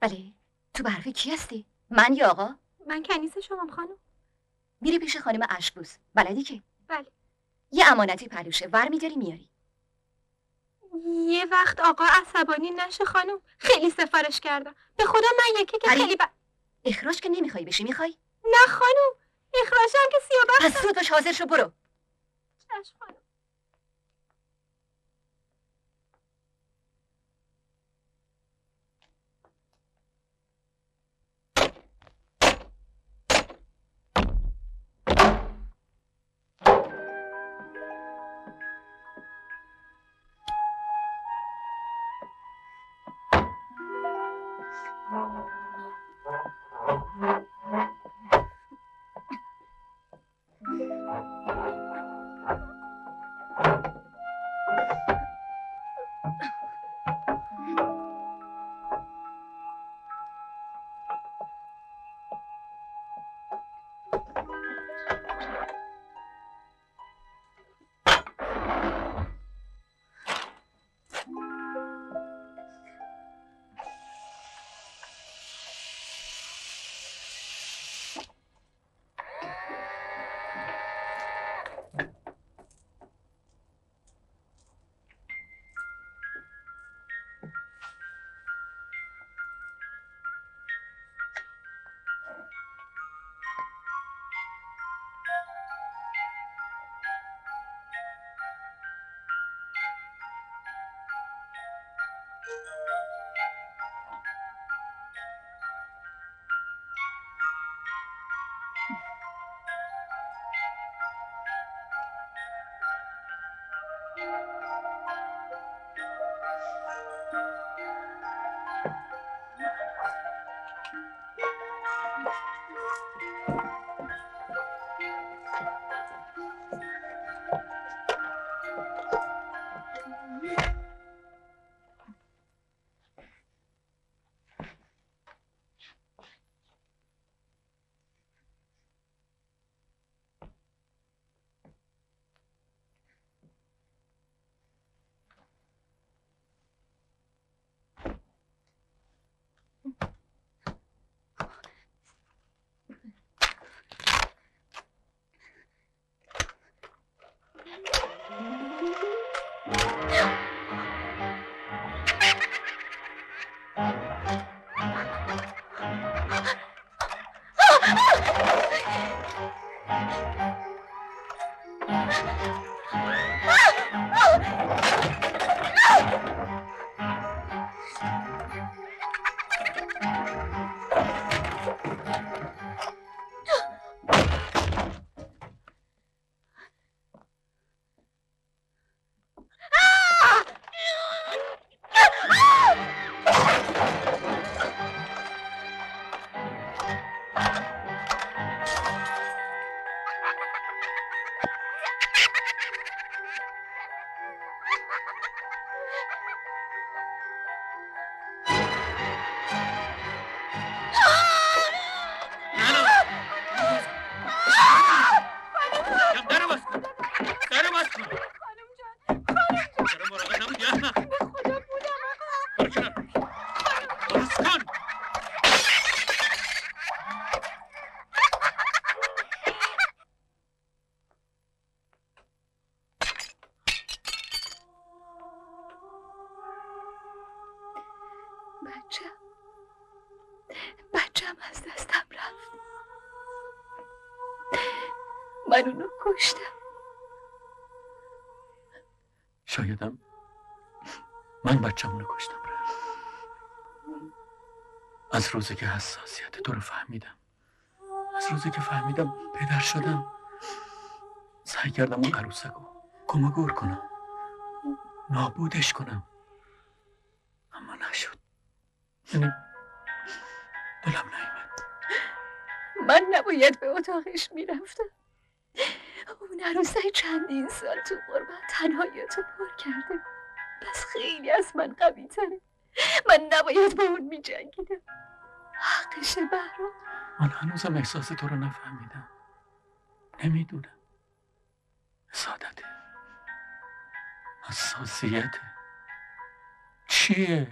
بله. تو به حرف کی هستی؟ من یا آقا؟ من کنیز شمام خانم. میری پیش خانم اشکبوس. بلدی که؟ بله. یه امانتی پلوشه ور میداری میاری. یه وقت آقا عصبانی نشه خانم. خیلی سفارش کردم. به خدا من یکی که. خیلی ب... اخراج که نمی‌خوای بشی می‌خوای؟ نه خانم. اخراجم که سیابخت پس زود باش حاضر شو برو. چشم خانم. از روزی که حساسیت تو رو فهمیدم. از روزی که فهمیدم پدر شدم. سعی کردم اون عروسک رو گم و گور کنم. نابودش کنم. اما نشد. یعنی دلم نیمد من نباید به اتاقش می‌رفتم. اون عروسه چندین سال تو قربت تنهاییتو پر کرده پس خیلی از من قوی تره من نباید با هنوزم احساس تو رو نفهمیدم. نمی‌دونم. سادته. حساسیته. چیه؟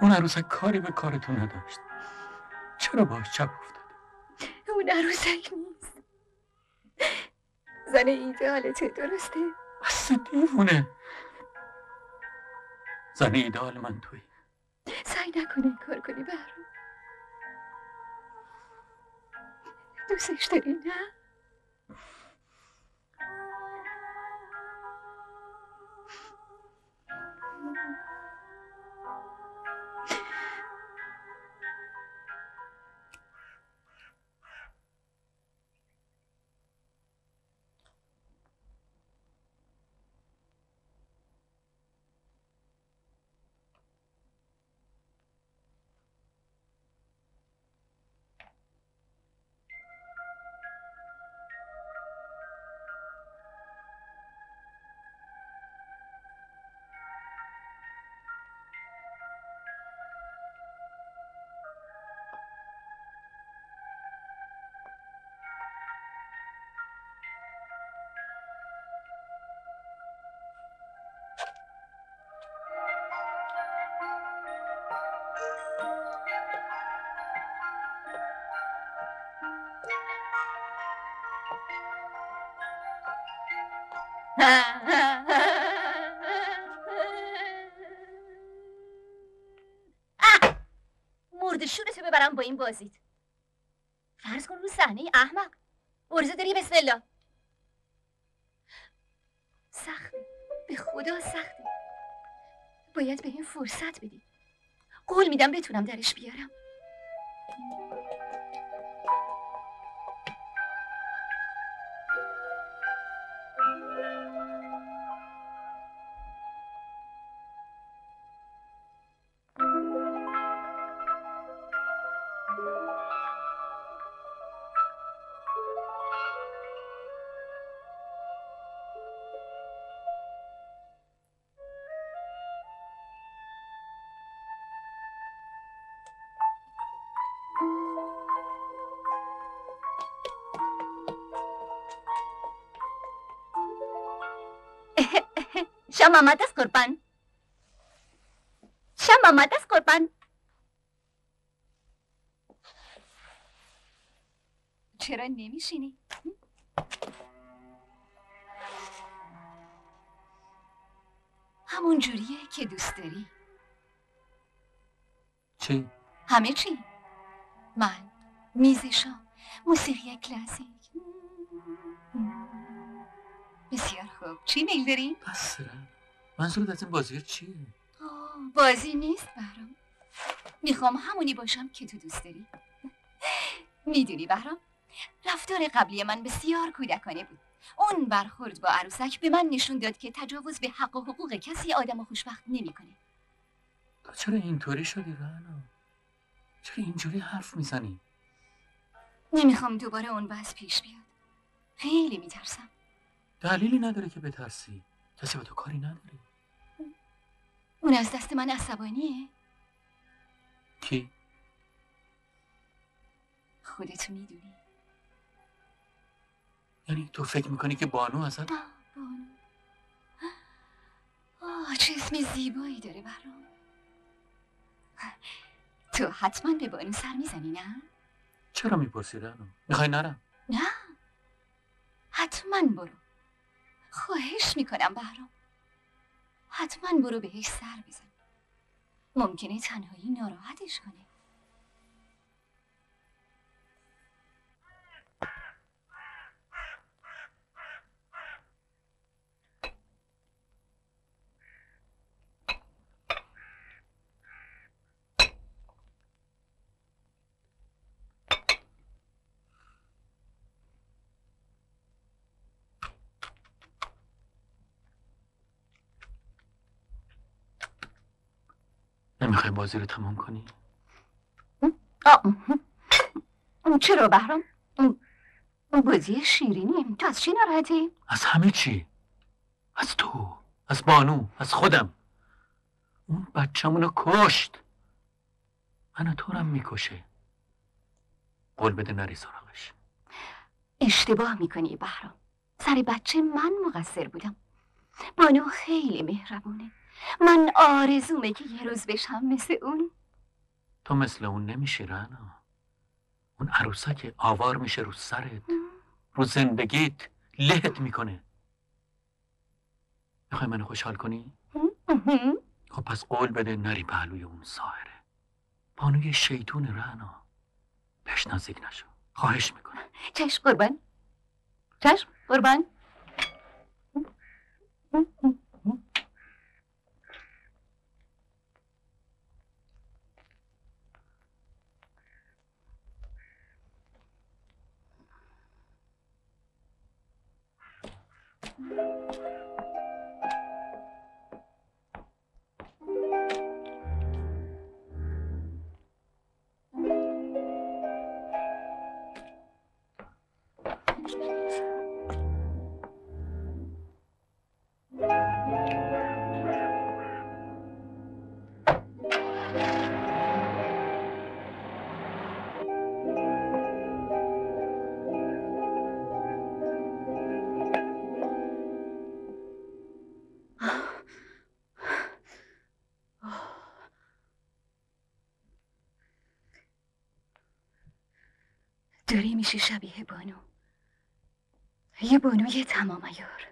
اون عروسک کاری به کارتون نداشت. چرا باش چپ افتاد اون عروسک نیست. زن ایدئالته درسته؟ بس دیوونه. زن ایدال من توی سعی نکنی این کار کنی بهرام دوستش داری مرد شورتو ببرم با این بازیت. فرض کن رو صحنه احمق. ارزه داری بسم الله. سخته. به خدا سخته. باید به این فرصت بدی. قول میدم بتونم درش بیارم. شام آمد است قربان چرا نمیشینی؟ همون جوریه که دوست داری چی؟ همه چی من میز شام موسیقی کلاسیک بسیار خوب چی میل داری؟ بس منظورت از این بازی چیه؟ آه، بازی نیست برام. می‌خوام همونی باشم که تو دوست داری. می‌دونی بهرام رفتار قبلی من بسیار کودکانه بود. اون برخورد با عروسک به من نشون داد که تجاوز به حق و حقوق کسی آدم خوشبخت نمی‌کنه. تو چرا اینطوری شدی رهنا؟ چرا اینجوری حرف می‌زنی؟ نمی‌خوام دوباره اون وضع پیش بیاد. خیلی میترسم. دلیلی نداره که بترسی. کسی با تو کاری نداره. اون از دست من عصبانیه کی؟ خودت می‌دونی یعنی تو فکر می‌کنی که بانو ازت بانو آه چه اسم زیبایی داره برام تو حتما به بانو سر می‌زنی نه؟ چرا می‌پرسی رهنا؟ می‌خوای نرم؟ نه حتما برو خواهش می‌کنم بهرام حتما برو بهش سر بزن. ممکنه تنهایی ناراحتش کنه. نمی‌خوای بازی رو تمام کنی؟ آه. چرا بهرام؟ بازی شیرینی. تو از چی ناراحتی؟ از همه چی. از تو از بانو از خودم. اون بچه‌مونو کشت. منو تو رو می‌کشه. قول بده نری سراغش. اشتباه می‌کنی بهرام. سر بچه من مقصر بودم. بانو خیلی مهربونه. من آرزومه که یه روز بشم مثل اون. تو مثل اون نمیشی رنا. اون عروسک آوار میشه رو سرت رو زندگیت لهت می‌کنه. می‌خوای منو خوشحال کنی؟ خب پس قول بده نری پهلوی اون ساهره بانوی شیطون رهنا بهش نزدیک نشو. خواهش می‌کنم. چشم قربان. چشم قربان. میشه شبیه بانو؟ یه بانوی تمام ایار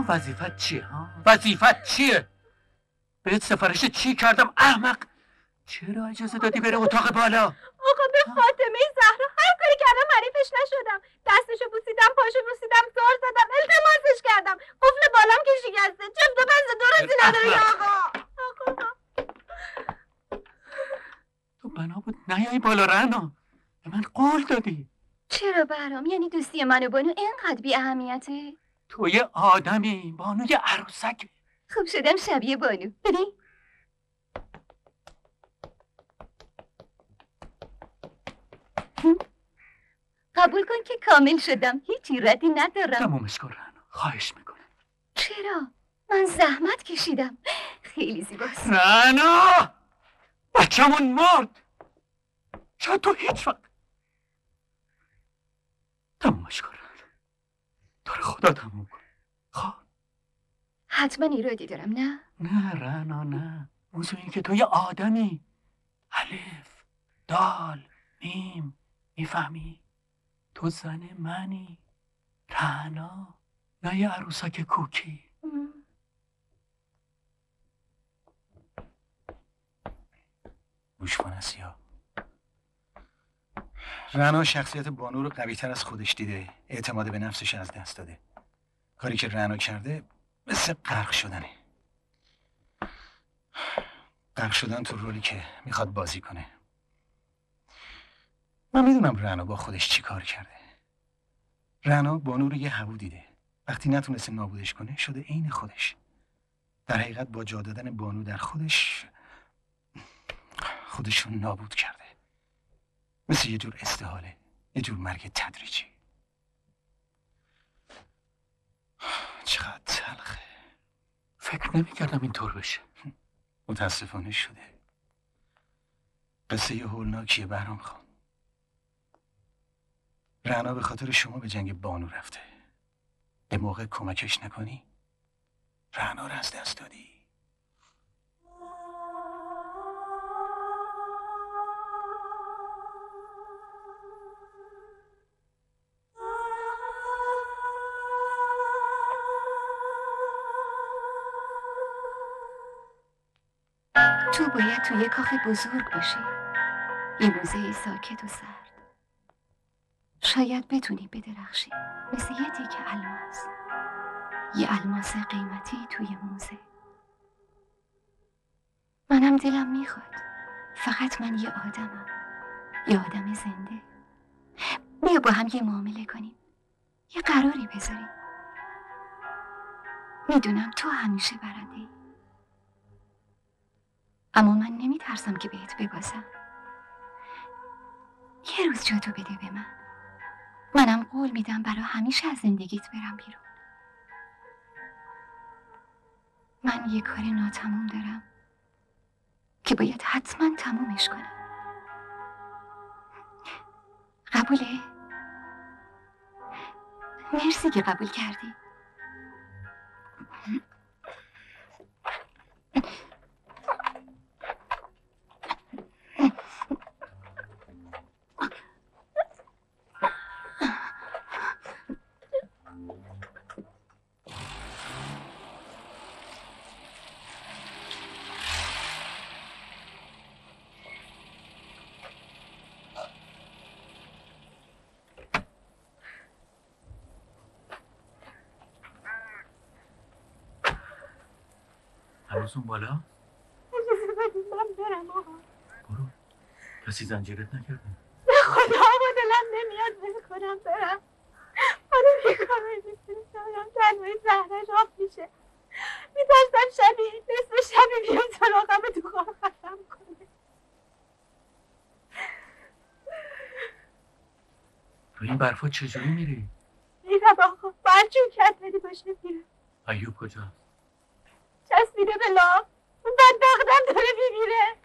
تو وظیفت چیه؟ ها؟ وظیفت چیه؟ بهت سفارش چی کردم احمق؟ چرا اجازه دادی بره اتاق بالا؟ آقا به خاتمه زهرا هر کاری کردم حریفش نشدم. دستشو بوسیدم پاشو بوسیدم زار زدم التماسش کردم. قفل بالام که شکسته. چفت و بند درستی نداره یا آقا؟ آقا. تو بنا بود نیایی بالا رنا. به من قول دادی. چرا برام؟ یعنی دوستی من و بانو اینقدر بی اهمیته تو یه آدمی بانوی عروسک. خوب شدم شبیه بانو. ببین. قبول کن که کامل شدم. هیچ ایرادی ندارم. تمومش کن خواهش می‌کنم. چرا؟ من زحمت کشیدم. خیلی زیباست رنا! بچمون مرد. شاید تو هیچ وقت تمومش کن تو رو خدا تموم کن خب حتما ایرادی دارم نه؟ نه رنا نه. موضوع این که تو یه آدمی. الف دال میم می‌فهمی؟ تو زن منی. رنا. نه یه عروسک کوکی. گوش کن اسیا. رنا شخصیت بانو رو قوی تر از خودش دیده. اعتماد به نفسش از دست داده. کاری که رنا کرده مثل غرق شدنه. غرق شدن تو رولی که می‌خواد بازی کنه. من می‌دونم رنا با خودش چی کار کرده. رنا بانو رو یه هوو دیده. وقتی نتونسته نابودش کنه شده عین خودش. در حقیقت با جا دادن بانو در خودش خودش رو نابود کرده مثل یه جور استحاله یه جور مرگ تدریجی. چقدر تلخه. فکر نمی‌کردم اینطور بشه. متاسفانه شده. قصه یه هولناکیه بهرام خان رعنا به خاطر شما به جنگ بانو رفته. به موقع کمکش نکنی رعنا رو از دست دادی. تو باید توی کاخ بزرگ باشی یه موزه ساکت و سرد. شاید بتونی بدرخشی. مثل یه تیکه الماس. یه الماس قیمتی توی موزه. منم دلم می‌خواد. فقط من یه آدمم. یه آدم زنده. بیا با هم یه معامله کنیم. یه قراری بذاریم. می‌دونم تو همیشه برنده ای. اما من نمیترسم که بهت ببازم. یه روز جا تو بده به من. منم قول میدم برا همیشه از زندگیت برم بیرون. من یه کار ناتموم دارم که باید حتما تمومش کنم. قبوله؟ مرسی که قبول کردی. اون بالا؟ اجازه بدید من برم آقا. برو. کسی زنجیرت نکرده؟ به خدا آقا دلم نمیاد ول کنم برم. آدم یه کار می‌تونم تنهایی زهرش آب میشه. میترسم شبی نصف شبی بیام سراغم تو خواب ختم کنه تو این برفا چجوری میری؟ میرم آقا. برچون کت بدی باشه میرم ایوب کجا؟ چسبیده به لاف اون بدبختم داره میمیره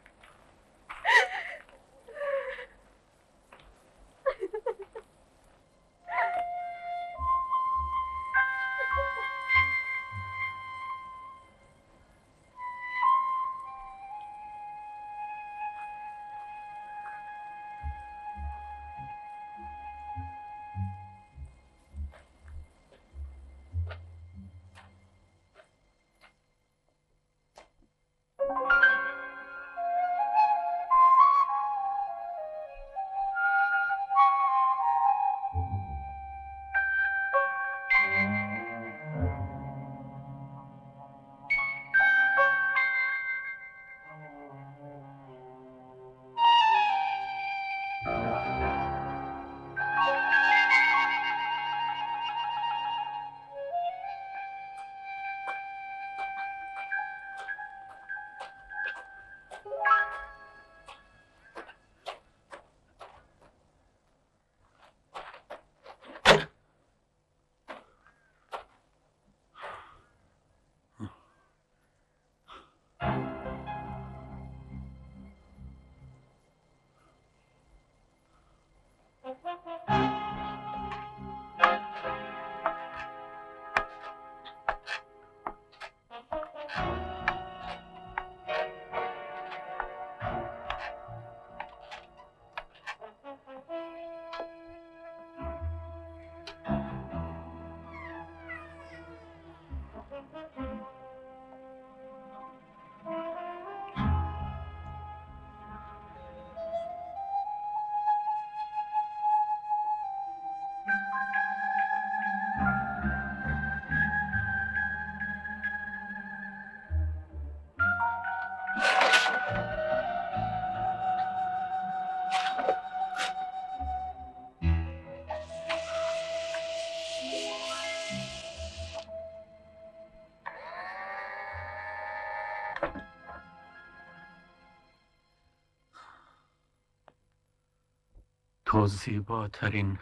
تو زیباترین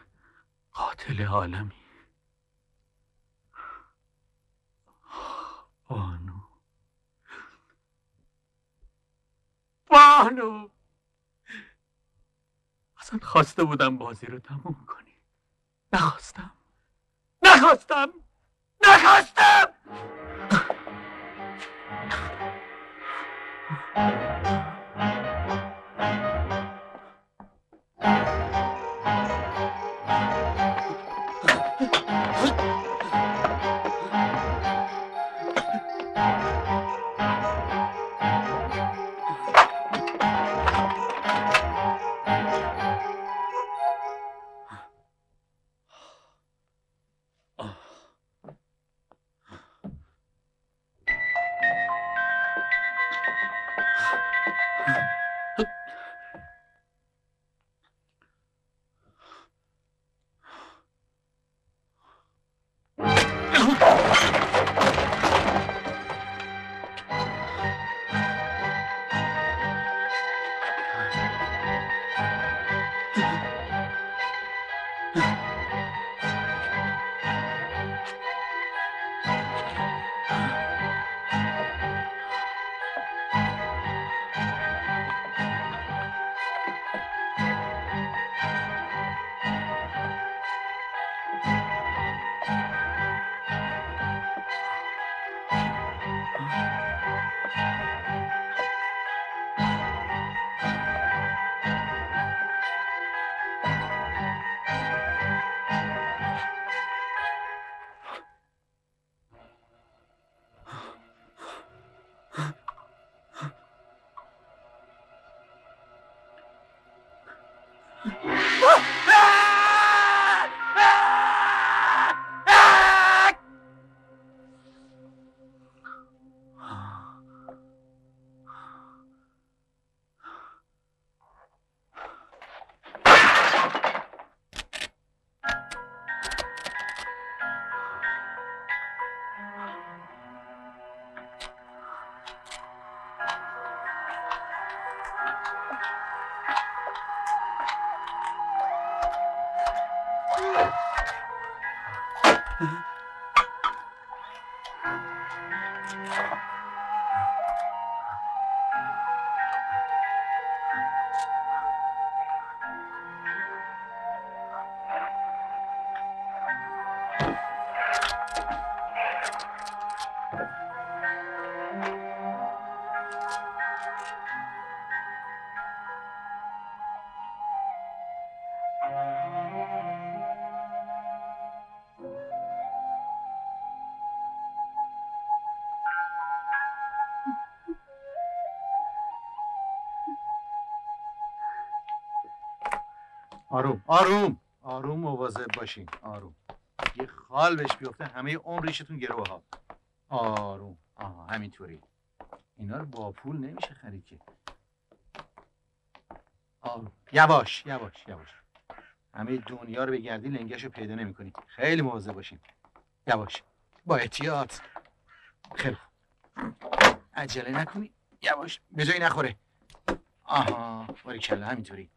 قاتل عالمی. بانو. بانو. اصلا خواسته بودم بازی رو تموم کنی آروم آروم. آروم مواظب باشین. آروم. یه خال بهش بیفته همه اون ریشتون گروه ها آروم. آها همینطوری. اینا رو با پول نمیشه خرید که. آروم. یواش یواش یواش. همه دنیا رو بگردی لنگش رو پیدا نمی‌کنی. خیلی مواظب باشین. یواش. با احتیاط. خیلی. عجله نکنی. یواش. به جایی نخوره. آها باری کلا همینطوری.